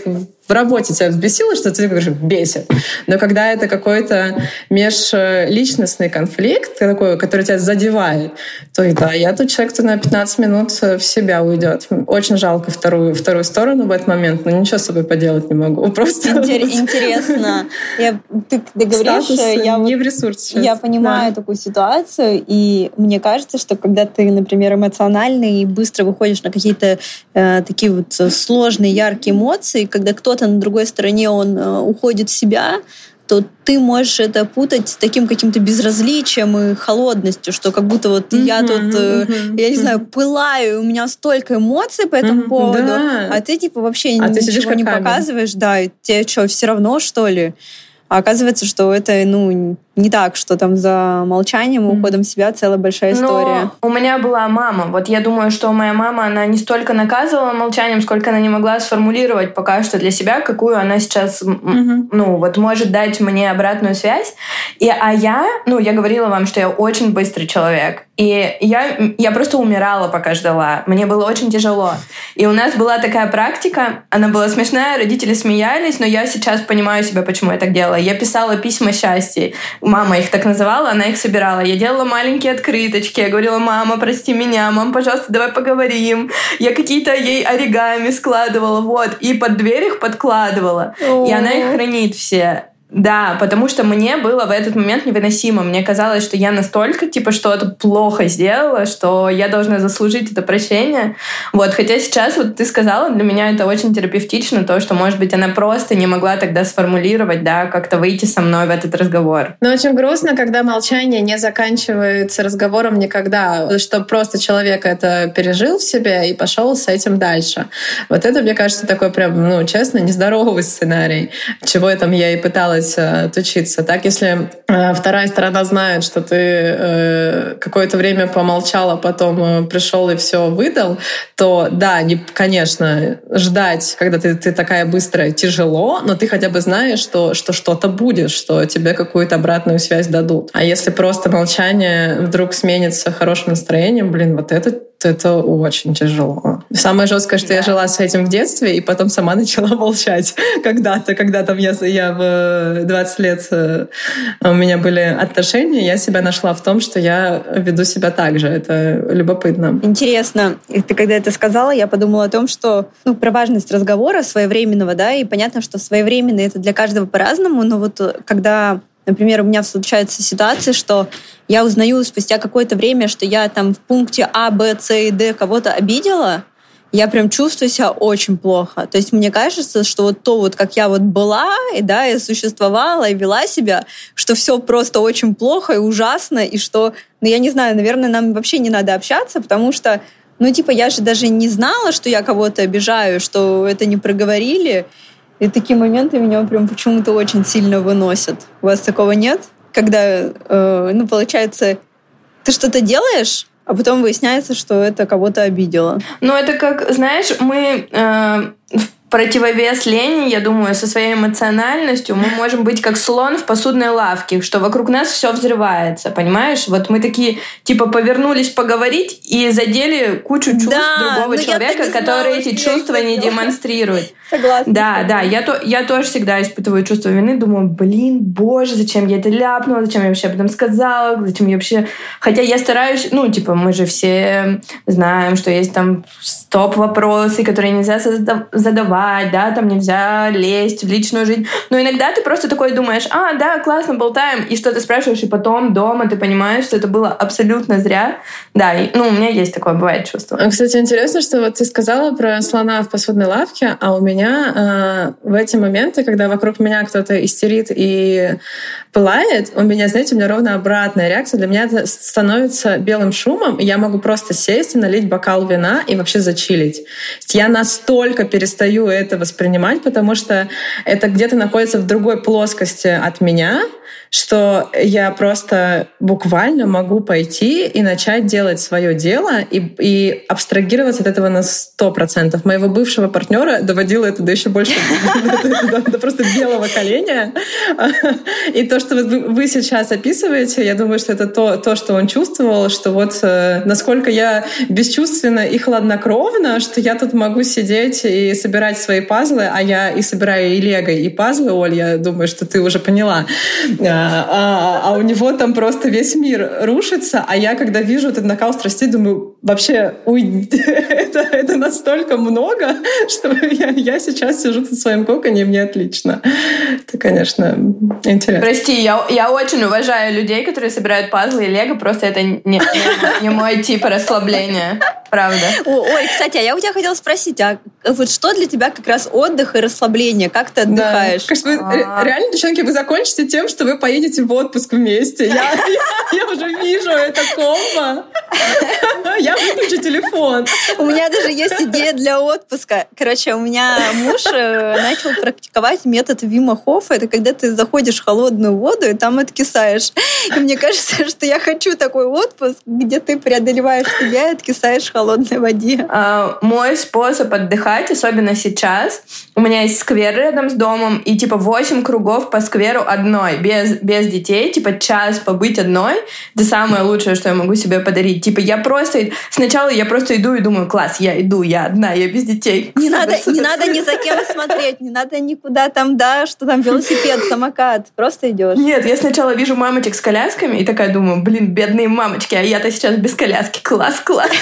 B: в работе тебя взбесило, что ты говоришь, бесит. Но когда это какой-то межличностный конфликт, такой, который тебя задевает, то и да, я тот человек, кто на 15 минут в себя уйдет. Очень жалко вторую, вторую сторону в этот момент, но ничего с собой поделать не могу. Просто
A: Интересно. Я, ты, ты говоришь,
B: я, не в ресурсе
A: я понимаю да. такую ситуацию, и мне кажется, что когда ты, например, эмоциональный и быстро выходишь на какие-то э, такие вот сложные, яркие эмоции, когда кто-то кто-то на другой стороне, он э, уходит в себя, то ты можешь это путать с таким каким-то безразличием и холодностью, что как будто вот mm-hmm, я тут, mm-hmm, я не знаю, пылаю, у меня столько эмоций по этому mm-hmm, поводу, да. а ты типа вообще а ничего не показываешь, да, и тебе что, все равно, что ли? А оказывается, что это, ну, не так, что там за молчанием и уходом в себя целая большая история.
C: Но у меня была мама. Вот я думаю, что моя мама, она не столько наказывала молчанием, сколько она не могла сформулировать пока что для себя, какую она сейчас, mm-hmm. ну, вот может дать мне обратную связь. И, а я, ну, я говорила вам, что я очень быстрый человек. И я, я просто умирала, пока ждала. Мне было очень тяжело. И у нас была такая практика, она была смешная, родители смеялись, но я сейчас понимаю себя, почему я так делала. Я писала письма счастья. Мама их так называла, она их собирала. Я делала маленькие открыточки. Я говорила, мама, прости меня, мам, пожалуйста, давай поговорим. Я какие-то ей оригами складывала, вот. И под дверь их подкладывала. И она их хранит все. Да, потому что мне было в этот момент невыносимо. Мне казалось, что я настолько, типа, что-то плохо сделала, что я должна заслужить это прощение. Вот, хотя сейчас, вот ты сказала, для меня это очень терапевтично, то, что, может быть, она просто не могла тогда сформулировать, да, как-то выйти со мной в этот разговор.
B: Но очень грустно, когда молчание не заканчивается разговором никогда, что просто человек это пережил в себе и пошел с этим дальше. Вот это, мне кажется, такой прям, ну, честно, нездоровый сценарий, чего я там я и пыталась делать, э, отучиться. Так, если э, вторая сторона знает, что ты э, какое-то время помолчала, потом пришел и все выдал, то да, не, конечно, ждать, когда ты, ты такая быстрая, тяжело, но ты хотя бы знаешь, что, что что-то будет, что тебе какую-то обратную связь дадут. А если просто молчание вдруг сменится хорошим настроением, блин, вот это это очень тяжело. Самое жесткое, что да. я жила с этим в детстве, и потом сама начала молчать когда-то, когда там я, я в 20 лет э, у меня были отношения, я себя нашла в том, что я веду себя так же. Это любопытно.
A: Интересно. И ты когда это сказала, я подумала о том, что ну, про важность разговора своевременного, да, и понятно, что своевременный это для каждого по-разному, но вот э, когда Например, у меня случается ситуация, что я узнаю спустя какое-то время, что я там в пункте А, Б, С и Д кого-то обидела, я прям чувствую себя очень плохо. То есть мне кажется, что вот то, вот как я вот была, и да, я существовала и вела себя, что все просто очень плохо и ужасно, и что, ну я не знаю, наверное, нам вообще не надо общаться, потому что, ну типа я же даже не знала, что я кого-то обижаю, что это не проговорили, и такие моменты меня прям почему-то очень сильно выносят. У вас такого нет? Когда, э, ну, получается, ты что-то делаешь, а потом выясняется, что это кого-то обидело.
C: Ну, это как, знаешь, мы э, противовес лени, я думаю, со своей эмоциональностью мы можем быть как слон в посудной лавке, что вокруг нас все взрывается, понимаешь? Вот мы такие, типа, повернулись поговорить и задели кучу чувств да, другого человека, который эти чувства не демонстрирует.
A: Согласна.
C: Да, да, я, то, я тоже всегда испытываю чувство вины, думаю, блин, боже, зачем я это ляпнула, зачем я вообще об этом сказала, зачем я вообще... Хотя я стараюсь, ну, типа, мы же все знаем, что есть там стоп-вопросы, которые нельзя задавать, да, там нельзя лезть в личную жизнь. Но иногда ты просто такой думаешь, а, да, классно, болтаем, и что-то спрашиваешь, и потом дома ты понимаешь, что это было абсолютно зря. Да, и, ну, у меня есть такое, бывает чувство.
B: А, кстати, интересно, что вот ты сказала про слона в посудной лавке, а у меня э, в эти моменты, когда вокруг меня кто-то истерит и пылает, у меня, знаете, у меня ровно обратная реакция. Для меня это становится белым шумом, и я могу просто сесть и налить бокал вина и вообще зачилить. Я настолько перестаю это воспринимать, потому что это где-то находится в другой плоскости от меня, что я просто буквально могу пойти и начать делать свое дело и, и абстрагироваться от этого на сто процентов. Моего бывшего партнера доводило это до еще больше, до просто белого коленя. И то, что вы сейчас описываете, я думаю, что это то, то что он чувствовал, что вот э, насколько я бесчувственна и хладнокровна, что я тут могу сидеть и собирать свои пазлы, а я и собираю и лего, и пазлы, Оль, я думаю, что ты уже поняла а, а у него там просто весь мир рушится, а я, когда вижу этот накал страстей, думаю, вообще, уй, это, это настолько много, что я, я сейчас сижу в своем коконе, и мне отлично. Это, конечно, интересно.
C: Прости, я, я очень уважаю людей, которые собирают пазлы и лего, просто это не, не, не мой тип расслабления. Правда.
A: Ой, кстати, а я у тебя хотела спросить, а вот что для тебя как раз отдых и расслабление? Как ты отдыхаешь? Да.
B: Кажется, вы, а. реально, девчонки, вы закончите тем, что вы поедете в отпуск вместе. Я, я, я уже вижу это комбо. Я выключу телефон.
A: У меня даже есть идея для отпуска. Короче, у меня муж э, начал практиковать метод Вима страхов, это когда ты заходишь в холодную воду и там откисаешь. И мне кажется, что я хочу такой отпуск, где ты преодолеваешь себя и откисаешь в холодной воде.
C: А, мой способ отдыхать, особенно сейчас, у меня есть сквер рядом с домом, и типа 8 кругов по скверу одной, без, без детей, типа час побыть одной, это самое лучшее, что я могу себе подарить. Типа я просто, сначала я просто иду и думаю, класс, я иду, я одна, я без детей.
A: Не надо, не надо ни за кем смотреть, не надо никуда там, да, что там велосипед, самокат, просто идешь.
C: Нет, я сначала вижу мамочек с колясками и такая думаю, блин, бедные мамочки, а я-то сейчас без коляски, класс, класс,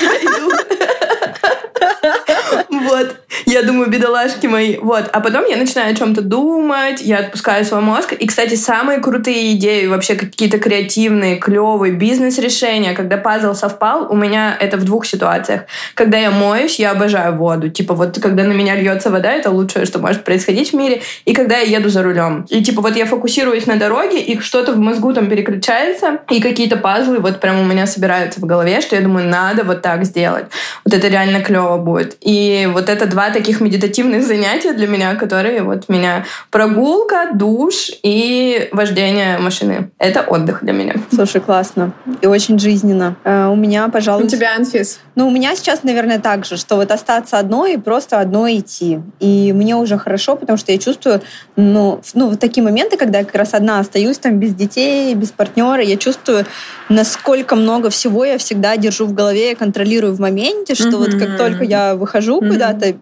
C: Вот. Я думаю, бедолашки мои. Вот. А потом я начинаю о чем-то думать, я отпускаю свой мозг. И, кстати, самые крутые идеи, вообще какие-то креативные, клевые бизнес-решения, когда пазл совпал, у меня это в двух ситуациях. Когда я моюсь, я обожаю воду. Типа вот когда на меня льется вода, это лучшее, что может происходить в мире. И когда я еду за рулем. И типа вот я фокусируюсь на дороге, и что-то в мозгу там переключается, и какие-то пазлы вот прям у меня собираются в голове, что я думаю, надо вот так сделать. Вот это реально клево будет. И вот это два таких медитативных занятия для меня, которые вот меня прогулка, душ и вождение машины. Это отдых для меня.
A: Слушай, классно. И очень жизненно. Uh, у меня, пожалуй...
B: У тебя, Анфис?
A: Ну, у меня сейчас, наверное, так же, что вот остаться одной и просто одной идти. И мне уже хорошо, потому что я чувствую, ну, ну вот такие моменты, когда я как раз одна остаюсь там без детей, без партнера, я чувствую, насколько много всего я всегда держу в голове, я контролирую в моменте, что mm-hmm. вот как только я выхожу mm-hmm. куда-то,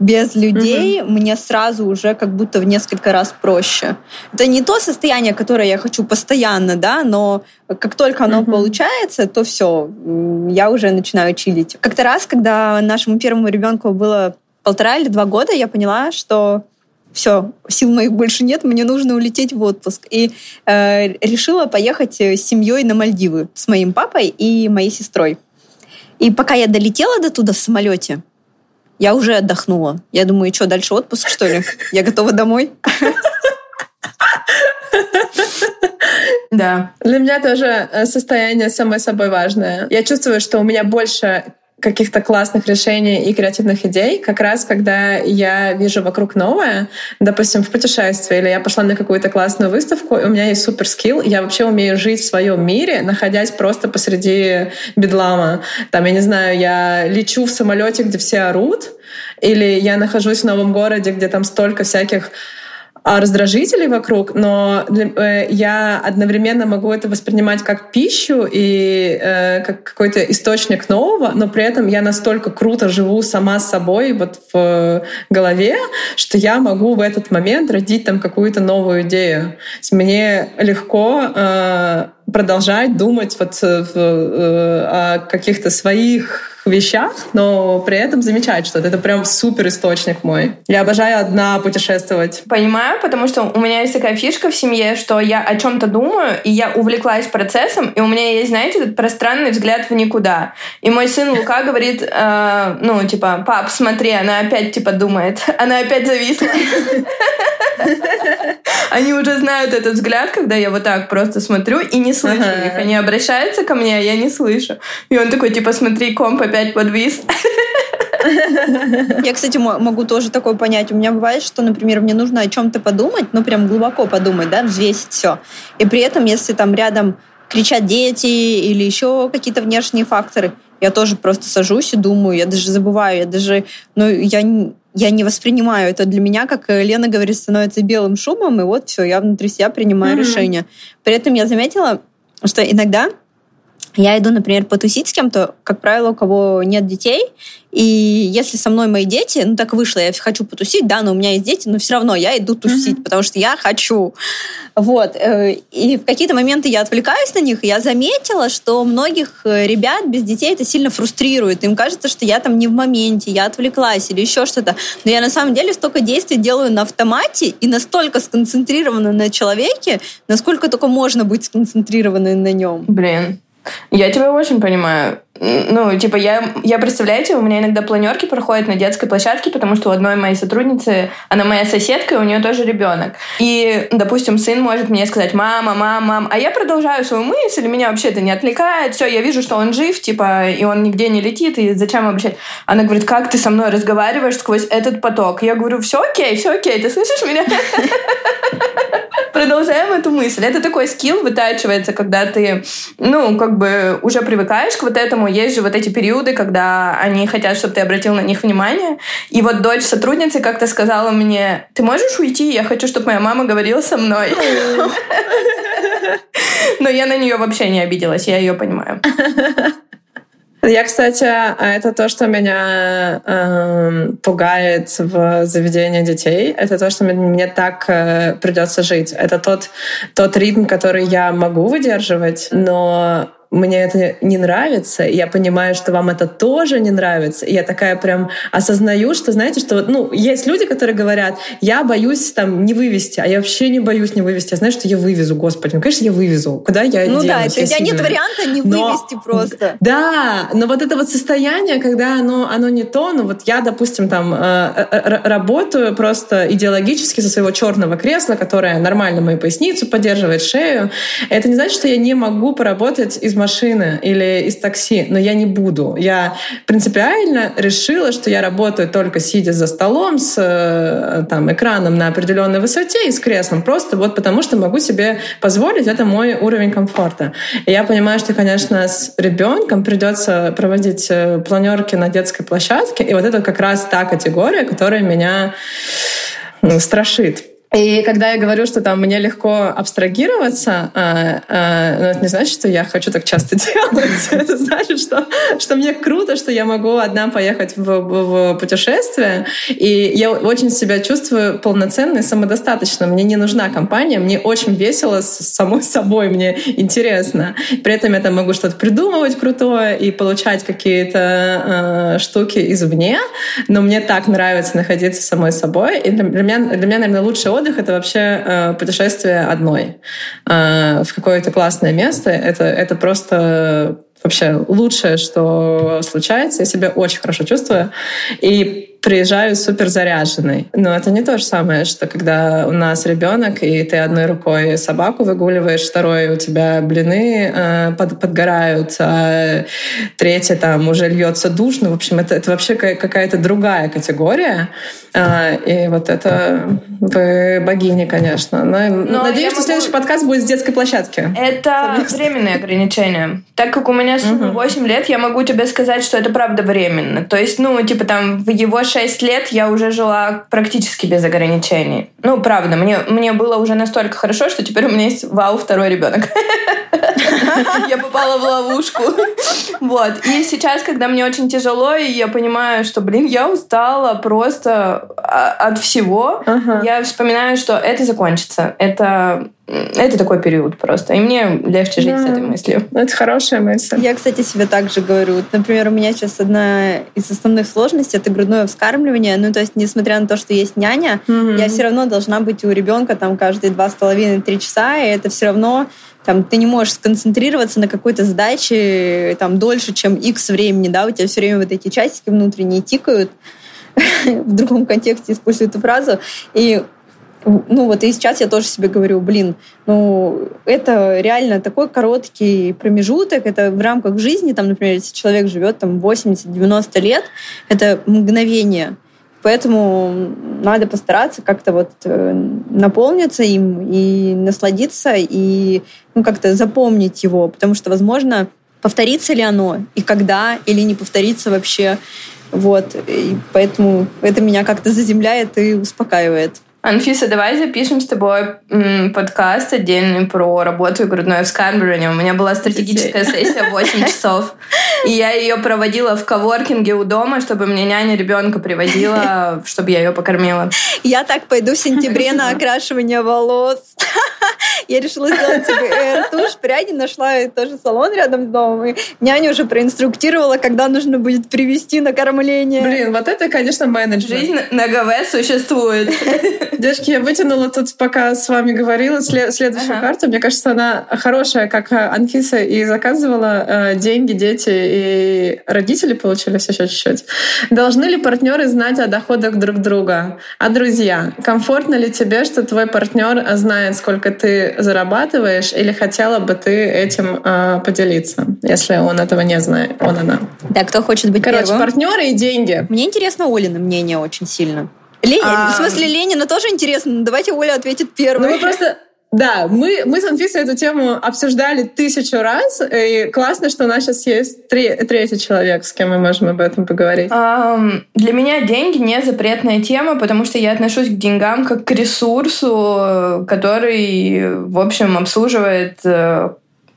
A: без людей mm-hmm. мне сразу уже как будто в несколько раз проще. Это не то состояние, которое я хочу постоянно, да, но как только оно mm-hmm. получается, то все, я уже начинаю чилить. Как-то раз, когда нашему первому ребенку было полтора или два года, я поняла, что все, сил моих больше нет, мне нужно улететь в отпуск. И э, решила поехать с семьей на Мальдивы с моим папой и моей сестрой. И пока я долетела до туда в самолете, я уже отдохнула. Я думаю, что, дальше отпуск, что ли? Я готова домой.
B: Да. Для меня тоже э, состояние самое собой важное. Я чувствую, что у меня больше каких-то классных решений и креативных идей, как раз когда я вижу вокруг новое, допустим, в путешествии, или я пошла на какую-то классную выставку, и у меня есть супер скилл, я вообще умею жить в своем мире, находясь просто посреди бедлама. Там, я не знаю, я лечу в самолете, где все орут, или я нахожусь в новом городе, где там столько всяких раздражителей вокруг, но э, я одновременно могу это воспринимать как пищу и э, как какой-то источник нового, но при этом я настолько круто живу сама с собой вот в голове, что я могу в этот момент родить там какую-то новую идею. Мне легко э, продолжать думать вот э, в, э, о каких-то своих вещах, но при этом замечать что-то. Это прям супер источник мой. Я обожаю одна путешествовать.
C: Понимаю, потому что у меня есть такая фишка в семье, что я о чем-то думаю, и я увлеклась процессом, и у меня есть, знаете, этот пространный взгляд в никуда. И мой сын Лука говорит, э, ну, типа, пап, смотри, она опять, типа, думает, она опять зависла. Они уже знают этот взгляд, когда я вот так просто смотрю и не слышу их. Они обращаются ко мне, а я не слышу. И он такой, типа, смотри, комп опять подвис.
A: Я, кстати, могу тоже такое понять. У меня бывает, что, например, мне нужно о чем-то подумать, ну, прям глубоко подумать, да, взвесить все. И при этом, если там рядом кричат дети или еще какие-то внешние факторы, я тоже просто сажусь и думаю, я даже забываю, я даже, ну, я я не воспринимаю это для меня, как э, Лена говорит, становится белым шумом, и вот все, я внутри себя принимаю mm-hmm. решение. При этом я заметила, что иногда я иду, например, потусить с кем-то, как правило, у кого нет детей, и если со мной мои дети, ну так вышло, я хочу потусить, да, но у меня есть дети, но все равно я иду тусить, mm-hmm. потому что я хочу. Вот. Э, и в какие-то моменты я отвлекаюсь на них, и я заметила, что многих э, ребят без детей это сильно фрустрирует. Им кажется, что я там не в моменте, я отвлеклась или еще что-то. Но я на самом деле столько действий делаю на автомате и настолько сконцентрирована на человеке, насколько только можно быть сконцентрированной на нем.
C: Блин, я тебя очень понимаю. Ну, типа, я, я представляете, у меня иногда планерки проходят на детской площадке, потому что у одной моей сотрудницы, она моя соседка, и у нее тоже ребенок. И, допустим, сын может мне сказать, мама, мама, мам, а я продолжаю свою мысль, меня вообще это не отвлекает, все, я вижу, что он жив, типа, и он нигде не летит, и зачем обращать? Она говорит, как ты со мной разговариваешь сквозь этот поток? Я говорю, все окей, все окей, ты слышишь меня? Продолжаем эту мысль. Это такой скилл вытачивается, когда ты, ну, как бы уже привыкаешь к вот этому. Есть же вот эти периоды, когда они хотят, чтобы ты обратил на них внимание. И вот дочь сотрудницы как-то сказала мне, ты можешь уйти? Я хочу, чтобы моя мама говорила со мной. Но я на нее вообще не обиделась, я ее понимаю.
B: Я, кстати, это то, что меня э, пугает в заведении детей. Это то, что мне так э, придется жить. Это тот, тот ритм, который я могу выдерживать, но мне это не нравится, я понимаю, что вам это тоже не нравится, и я такая прям осознаю, что, знаете, что, ну, есть люди, которые говорят, я боюсь там не вывести, а я вообще не боюсь не вывести, я знаю, что я вывезу, господи, ну, конечно, я вывезу, куда я
A: Ну
B: денусь,
A: да, это,
B: сильная.
A: нет варианта не но, вывести просто.
B: Да, но вот это вот состояние, когда оно, оно не то, ну вот я, допустим, там э, э, работаю просто идеологически со своего черного кресла, которое нормально мою поясницу поддерживает, шею, это не значит, что я не могу поработать из машины или из такси, но я не буду. Я принципиально решила, что я работаю только сидя за столом с э, там, экраном на определенной высоте и с креслом, просто вот потому что могу себе позволить, это мой уровень комфорта. И я понимаю, что, конечно, с ребенком придется проводить э, планерки на детской площадке, и вот это как раз та категория, которая меня страшит. И когда я говорю, что там мне легко абстрагироваться, а, а, ну, это не значит, что я хочу так часто делать. Это значит, что, что мне круто, что я могу одна поехать в, в, путешествие. И я очень себя чувствую полноценной, самодостаточно. Мне не нужна компания, мне очень весело с самой собой, мне интересно. При этом я там могу что-то придумывать крутое и получать какие-то э, штуки извне, но мне так нравится находиться самой собой. И для меня, для меня наверное, лучший отдых отдых это вообще э, путешествие одной э, в какое-то классное место. Это, это просто вообще лучшее, что случается. Я себя очень хорошо чувствую. И приезжаю супер заряженный. Но это не то же самое, что когда у нас ребенок, и ты одной рукой собаку выгуливаешь, второй у тебя блины э, под, подгорают, а третья там уже льется душ. Ну, в общем, это, это вообще какая-то другая категория. Э, и вот это вы богини, конечно. Но, Но надеюсь, что следующий подкаст будет с детской площадки.
C: Это временные ограничения. Так как у меня сыну угу. 8 лет, я могу тебе сказать, что это правда временно. То есть, ну, типа там в его 6 лет я уже жила практически без ограничений. Ну, правда, мне, мне было уже настолько хорошо, что теперь у меня есть вау, второй ребенок. Я попала в ловушку. Вот. И сейчас, когда мне очень тяжело, и я понимаю, что, блин, я устала просто от всего, я вспоминаю, что это закончится. Это это такой период просто. И мне легче жить да. с этой мыслью.
B: Это хорошая мысль.
A: Я, кстати, себе также говорю. Вот, например, у меня сейчас одна из основных сложностей это грудное вскармливание. Ну, то есть, несмотря на то, что есть няня, mm-hmm. я все равно должна быть у ребенка там каждые два с половиной-три часа, и это все равно там, ты не можешь сконцентрироваться на какой-то задаче там, дольше, чем X времени, да, у тебя все время вот эти часики внутренние тикают, в другом контексте использую эту фразу, и ну вот и сейчас я тоже себе говорю, блин, ну это реально такой короткий промежуток, это в рамках жизни, там, например, если человек живет там 80-90 лет, это мгновение. Поэтому надо постараться как-то вот э, наполниться им и насладиться, и ну, как-то запомнить его, потому что, возможно, повторится ли оно, и когда, или не повторится вообще. Вот. И поэтому это меня как-то заземляет и успокаивает.
C: Анфиса, давай запишем с тобой подкаст отдельный про работу и грудное вскармливание. У меня была стратегическая сессия 8 часов, и я ее проводила в коворкинге у дома, чтобы мне няня ребенка привозила, чтобы я ее покормила.
A: Я так пойду в сентябре на окрашивание волос. Я решила сделать себе тушь, пряди, нашла тоже салон рядом с домом, и няня уже проинструктировала, когда нужно будет привести на кормление.
B: Блин, вот это, конечно, менеджмент.
C: Жизнь на ГВ существует.
B: Девушки, я вытянула тут, пока с вами говорила, следующую карту. Мне кажется, она хорошая, как Анфиса и заказывала. Э, деньги, дети и родители получились еще чуть-чуть. Должны ли партнеры знать о доходах друг друга? А друзья? Комфортно ли тебе, что твой партнер знает, сколько ты зарабатываешь, или хотела бы ты этим э, поделиться, если он этого не знает, он она?
A: Да, кто хочет быть
B: Короче,
A: первым?
B: партнеры и деньги.
A: Мне интересно Олина мнение очень сильно. Ленин, а... в смысле Ленина тоже интересно. Давайте Оля ответит первой.
B: Ну, мы просто да, мы, мы с Анфисой эту тему обсуждали тысячу раз, и классно, что у нас сейчас есть три, третий человек, с кем мы можем об этом поговорить.
C: Um, для меня деньги не запретная тема, потому что я отношусь к деньгам как к ресурсу, который, в общем, обслуживает э,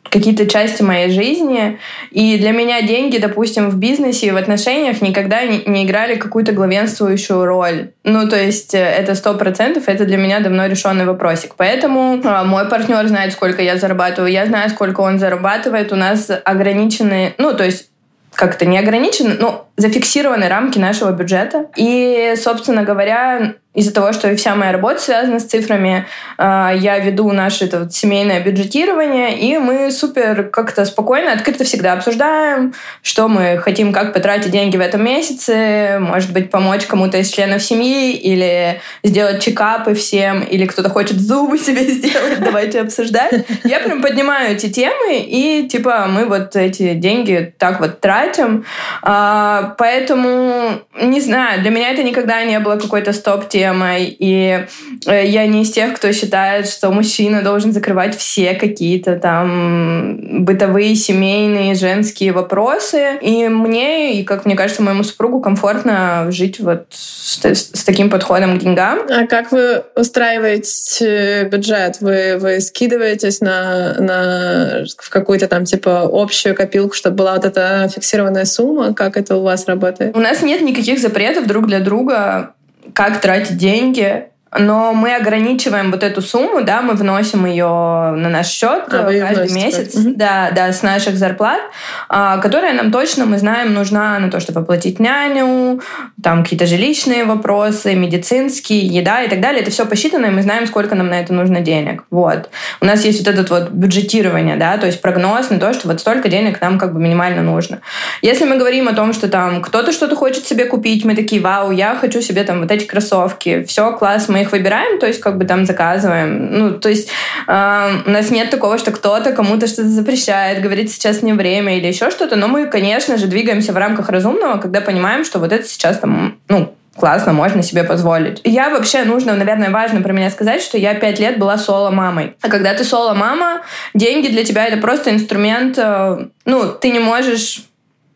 C: какие-то части моей жизни. И для меня деньги, допустим, в бизнесе и в отношениях никогда не, не играли какую-то главенствующую роль. Ну, то есть э, это сто процентов, это для меня давно решенный вопросик. Поэтому а, мой партнер знает, сколько я зарабатываю, я знаю, сколько он зарабатывает. У нас ограниченные, ну, то есть как-то не ограничены, но зафиксированы рамки нашего бюджета. И, собственно говоря, из-за того, что вся моя работа связана с цифрами, а, я веду наше это вот семейное бюджетирование, и мы супер как-то спокойно, открыто всегда обсуждаем, что мы хотим, как потратить деньги в этом месяце, может быть, помочь кому-то из членов семьи, или сделать чекапы всем, или кто-то хочет зубы себе сделать, давайте обсуждать. Я прям поднимаю эти темы, и типа мы вот эти деньги так вот тратим. А, поэтому, не знаю, для меня это никогда не было какой-то стоп-темы, проблемой, и э, я не из тех, кто считает, что мужчина должен закрывать все какие-то там бытовые, семейные, женские вопросы. И мне, и, как мне кажется, моему супругу комфортно жить вот с, с, с таким подходом к деньгам.
B: А как вы устраиваете бюджет? Вы, вы скидываетесь на, на в какую-то там типа общую копилку, чтобы была вот эта фиксированная сумма? Как это у вас работает?
C: У нас нет никаких запретов друг для друга как тратить деньги, но мы ограничиваем вот эту сумму, да, мы вносим ее на наш счет а, каждый месяц, угу. да, да, с наших зарплат, а, которая нам точно, мы знаем, нужна на то, чтобы оплатить няню, там какие-то жилищные вопросы, медицинские, еда и так далее. Это все посчитано, и мы знаем, сколько нам на это нужно денег. Вот. У нас есть вот этот вот бюджетирование, да, то есть прогноз на то, что вот столько денег нам как бы минимально нужно. Если мы говорим о том, что там кто-то что-то хочет себе купить, мы такие, вау, я хочу себе там вот эти кроссовки, все, класс, мы их выбираем, то есть как бы там заказываем. Ну, то есть э, у нас нет такого, что кто-то кому-то что-то запрещает, говорит, сейчас не время или еще что-то, но мы, конечно же, двигаемся в рамках разумного, когда понимаем, что вот это сейчас там, ну, классно, можно себе позволить. Я вообще, нужно, наверное, важно про меня сказать, что я пять лет была соло-мамой. А когда ты соло-мама, деньги для тебя это просто инструмент, э, ну, ты не можешь,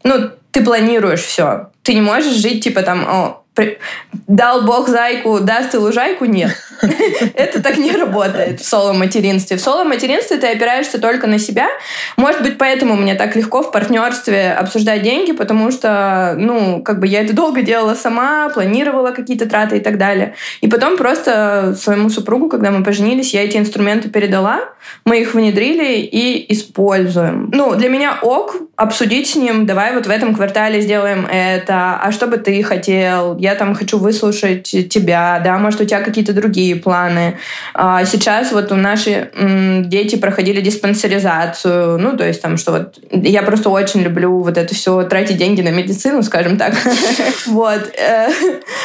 C: ну, ты планируешь все. Ты не можешь жить, типа, там, о, дал Бог зайку, даст и лужайку, нет. Это так не работает в соло-материнстве. В соло-материнстве ты опираешься только на себя. Может быть, поэтому мне так легко в партнерстве обсуждать деньги, потому что, ну, как бы я это долго делала сама, планировала какие-то траты и так далее. И потом просто своему супругу, когда мы поженились, я эти инструменты передала, мы их внедрили и используем. Ну, для меня ок обсудить с ним, давай вот в этом квартале сделаем это, а что бы ты хотел, я там хочу выслушать тебя, да, может, у тебя какие-то другие планы. А сейчас вот у наши дети проходили диспансеризацию, ну, то есть там, что вот я просто очень люблю вот это все, тратить деньги на медицину, скажем так. Вот. Э,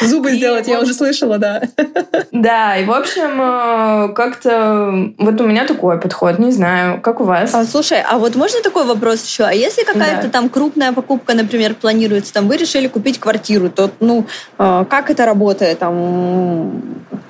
B: Зубы сделать, я уже слышала, да.
C: Да, и в общем, э, как-то вот у меня такой подход, не знаю, как у вас.
A: А, слушай, а вот можно такой вопрос еще? А если какая-то там крупная покупка, например, планируется, там вы решили купить квартиру, то, ну, а, как это работает, там,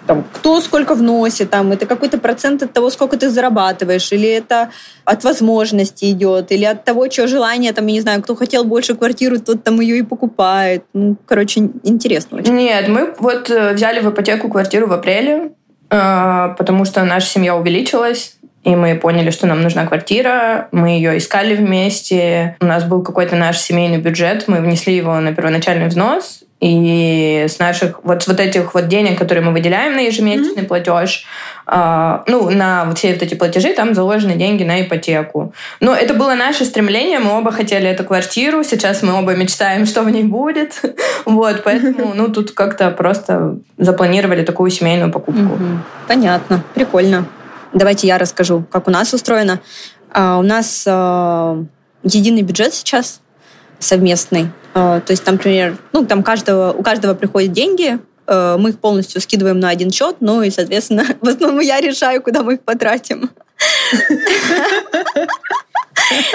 A: там, кто сколько вносит, там, это какой-то процент от того, сколько ты зарабатываешь, или это от возможности идет, или от того, что желание, там, я не знаю, кто хотел больше квартиру, тот там ее и покупает. Ну, короче, интересно очень.
C: Нет, мы вот э, взяли в ипотеку квартиру в апреле, э, потому что наша семья увеличилась, и мы поняли, что нам нужна квартира, мы ее искали вместе, у нас был какой-то наш семейный бюджет, мы внесли его на первоначальный взнос, И с наших вот, вот этих вот денег, которые мы выделяем на ежемесячный mm-hmm. платеж, э, ну, на все вот эти платежи, там заложены деньги на ипотеку. Но это было наше стремление, мы оба хотели эту квартиру, сейчас мы оба мечтаем, что в ней будет. вот, поэтому, ну, тут как-то просто запланировали такую семейную покупку. Mm-hmm.
A: Понятно, прикольно. Давайте я расскажу, как у нас устроено. А, у нас а, единый бюджет сейчас совместный. А, то есть там, например, ну, там каждого, у каждого приходят деньги, а, мы их полностью скидываем на один счет, ну и, соответственно, в основном я решаю, куда мы их потратим.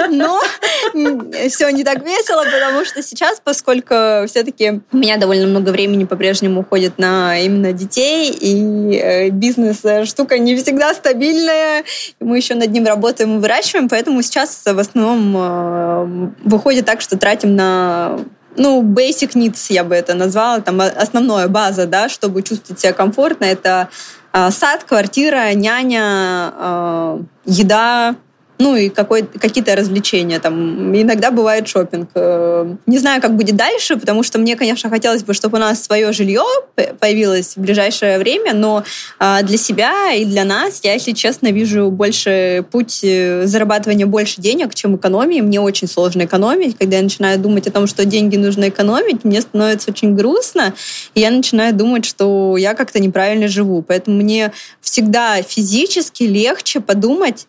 A: Но все не так весело, потому что сейчас, поскольку все-таки у меня довольно много времени по-прежнему уходит на именно детей, и э, бизнес э, штука не всегда стабильная, мы еще над ним работаем и выращиваем, поэтому сейчас в основном э, выходит так, что тратим на ну, basic needs, я бы это назвала, там основная база, да, чтобы чувствовать себя комфортно, это сад, квартира, няня, еда, ну и какой, какие-то развлечения. Там иногда бывает шопинг. Э, не знаю, как будет дальше, потому что мне, конечно, хотелось бы, чтобы у нас свое жилье появилось в ближайшее время, но а, для себя и для нас я, если честно, вижу больше путь э, зарабатывания больше денег, чем экономии. Мне очень сложно экономить. Когда я начинаю думать о том, что деньги нужно экономить, мне становится очень грустно, и я начинаю думать, что я как-то неправильно живу. Поэтому мне всегда физически легче подумать,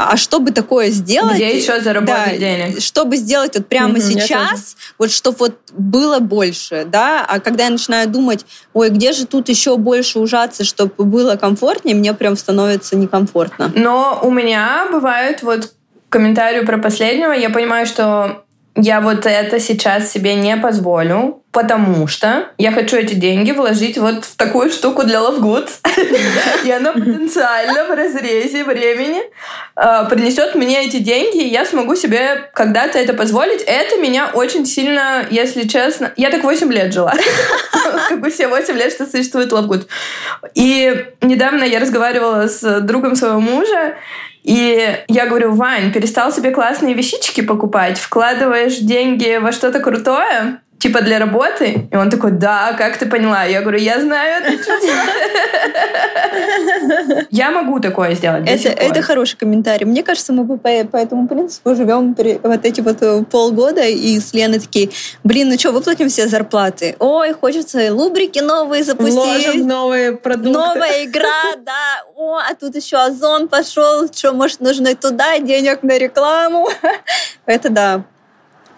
A: а чтобы такое сделать...
C: Где еще заработать да, денег?
A: Чтобы сделать вот прямо угу, сейчас, вот чтобы вот было больше, да, а когда я начинаю думать, ой, где же тут еще больше ужаться, чтобы было комфортнее, мне прям становится некомфортно.
C: Но у меня бывает вот комментарию про последнего, я понимаю, что я вот это сейчас себе не позволю, потому что я хочу эти деньги вложить вот в такую штуку для Love Goods. И она потенциально в разрезе времени а, принесет мне эти деньги, и я смогу себе когда-то это позволить. Это меня очень сильно, если честно... Я так 8 лет жила. Как бы все 8 лет, что существует Love Goods. И недавно я разговаривала с другом своего мужа, и я говорю, Вань, перестал себе классные вещички покупать, вкладываешь деньги во что-то крутое, типа для работы? И он такой, да, как ты поняла? Я говорю, я знаю это чувство. Я могу такое сделать.
A: Это, это хороший комментарий. Мне кажется, мы по, по этому принципу живем вот эти вот э, полгода, и с Леной такие, блин, ну что, выплатим все зарплаты? Ой, хочется лубрики новые запустить.
B: Вложим новые продукты.
A: Новая игра, да. О, а тут еще Озон пошел, что, может, нужно туда денег на рекламу. Это да,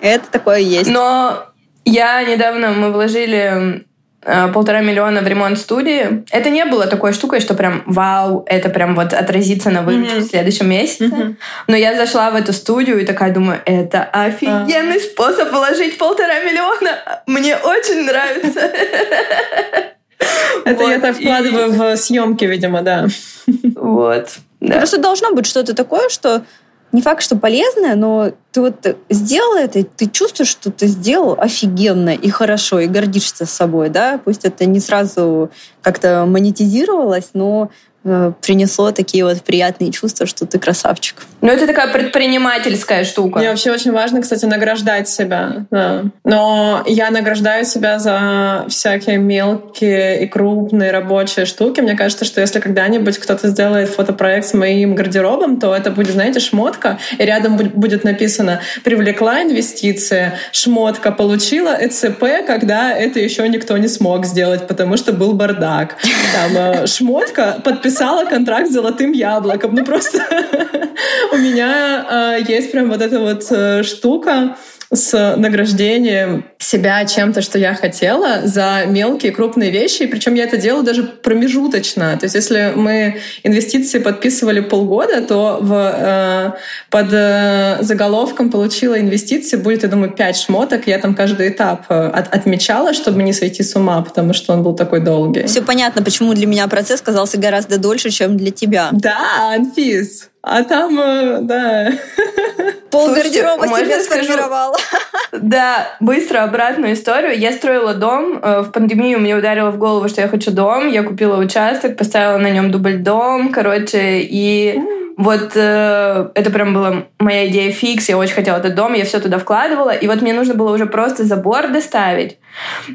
A: это такое есть.
C: Но я недавно, мы вложили э, полтора миллиона в ремонт студии. Это не было такой штукой, что прям вау, это прям вот отразится на выручке mm-hmm. в следующем месяце. Mm-hmm. Но я зашла в эту студию и такая думаю, это офигенный uh. способ вложить полтора миллиона. Мне очень нравится.
B: Это я так вкладываю в съемки, видимо, да.
C: Вот.
A: Просто должно быть что-то такое, что не факт, что полезное, но ты вот сделал это, ты чувствуешь, что ты сделал офигенно и хорошо, и гордишься собой, да, пусть это не сразу как-то монетизировалось, но принесло такие вот приятные чувства, что ты красавчик.
C: Ну, это такая предпринимательская штука.
B: Мне вообще очень важно, кстати, награждать себя. Да. Но я награждаю себя за всякие мелкие и крупные рабочие штуки. Мне кажется, что если когда-нибудь кто-то сделает фотопроект с моим гардеробом, то это будет, знаете, шмотка, и рядом будет написано «Привлекла инвестиции, шмотка получила ЭЦП, когда это еще никто не смог сделать, потому что был бардак». Там э, шмотка подписана подписала контракт с золотым яблоком. Ну просто у меня э, есть прям вот эта вот э, штука с награждением себя чем-то, что я хотела, за мелкие крупные вещи. Причем я это делаю даже промежуточно. То есть если мы инвестиции подписывали полгода, то в, э, под э, заголовком «Получила инвестиции» будет, я думаю, пять шмоток. Я там каждый этап э, от, отмечала, чтобы не сойти с ума, потому что он был такой долгий.
A: Все понятно, почему для меня процесс казался гораздо дольше, чем для тебя.
B: Да, Анфис. А там, э, да.
A: Пол гардероба себе сформировала.
C: Да, быстро обратную историю. Я строила дом. Э, в пандемию мне ударило в голову, что я хочу дом. Я купила участок, поставила на нем дубль дом, короче, и. Вот э, это прям была моя идея фикс. Я очень хотела этот дом, я все туда вкладывала. И вот мне нужно было уже просто забор доставить.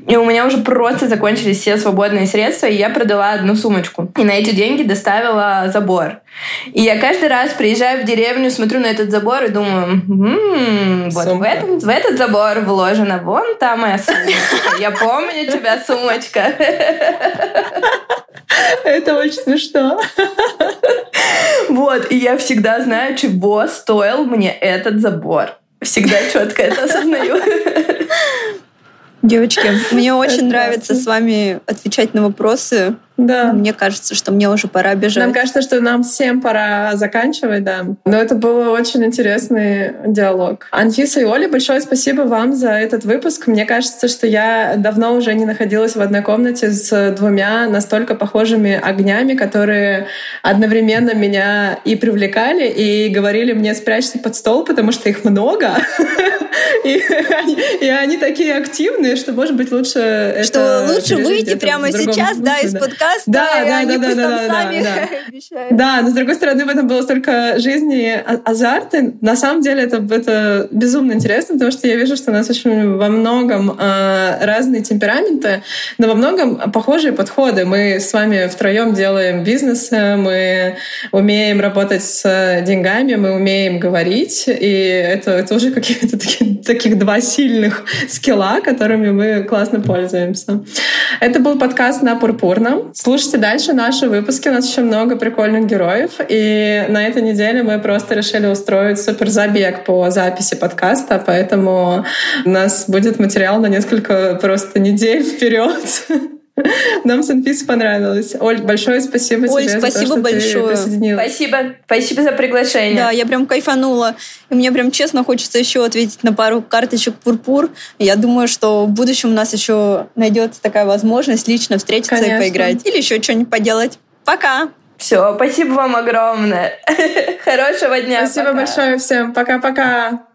C: И у меня уже просто закончились все свободные средства, и я продала одну сумочку. И на эти деньги доставила забор. И я каждый раз приезжаю в деревню, смотрю на этот забор и думаю, м-м, вот в, этом, в этот забор вложена вон та моя сумочка. Я помню тебя, сумочка.
B: Это очень смешно.
C: Вот, и я всегда знаю, чего стоил мне этот забор. Всегда четко это осознаю.
A: Девочки, мне очень нравится с вами отвечать на вопросы.
B: Да.
A: Мне кажется, что мне уже пора бежать.
B: Нам кажется, что нам всем пора заканчивать, да. Но это был очень интересный диалог. Анфиса и Оля, большое спасибо вам за этот выпуск. Мне кажется, что я давно уже не находилась в одной комнате с двумя настолько похожими огнями, которые одновременно меня и привлекали, и говорили мне спрячься под стол, потому что их много. И они, и они такие активные, что, может быть, лучше
A: Что лучше выйти прямо сейчас, да, из подкаста подкаст,
B: да, да, да, да, да, да, да, да. но с другой стороны, в этом было столько жизни и азарта. На самом деле это, это безумно интересно, потому что я вижу, что у нас очень во многом э, разные темпераменты, но во многом похожие подходы. Мы с вами втроем делаем бизнес, мы умеем работать с деньгами, мы умеем говорить, и это, это уже какие-то такие, таких два сильных скилла, которыми мы классно пользуемся. Это был подкаст на Пурпурном. Слушайте дальше наши выпуски. У нас еще много прикольных героев. И на этой неделе мы просто решили устроить супер забег по записи подкаста, поэтому у нас будет материал на несколько просто недель вперед. Нам с Анфисой понравилось. Оль, большое спасибо
A: Оль,
B: тебе
A: спасибо
B: за то, что
A: большое.
B: ты присоединилась.
C: Спасибо. Спасибо за приглашение.
A: Да, я прям кайфанула. И мне прям честно хочется еще ответить на пару карточек пурпур. Я думаю, что в будущем у нас еще найдется такая возможность лично встретиться
B: Конечно.
A: и поиграть. Или еще что-нибудь поделать. Пока!
C: Все, спасибо вам огромное. Хорошего дня.
B: Спасибо
C: Пока.
B: большое всем. Пока-пока.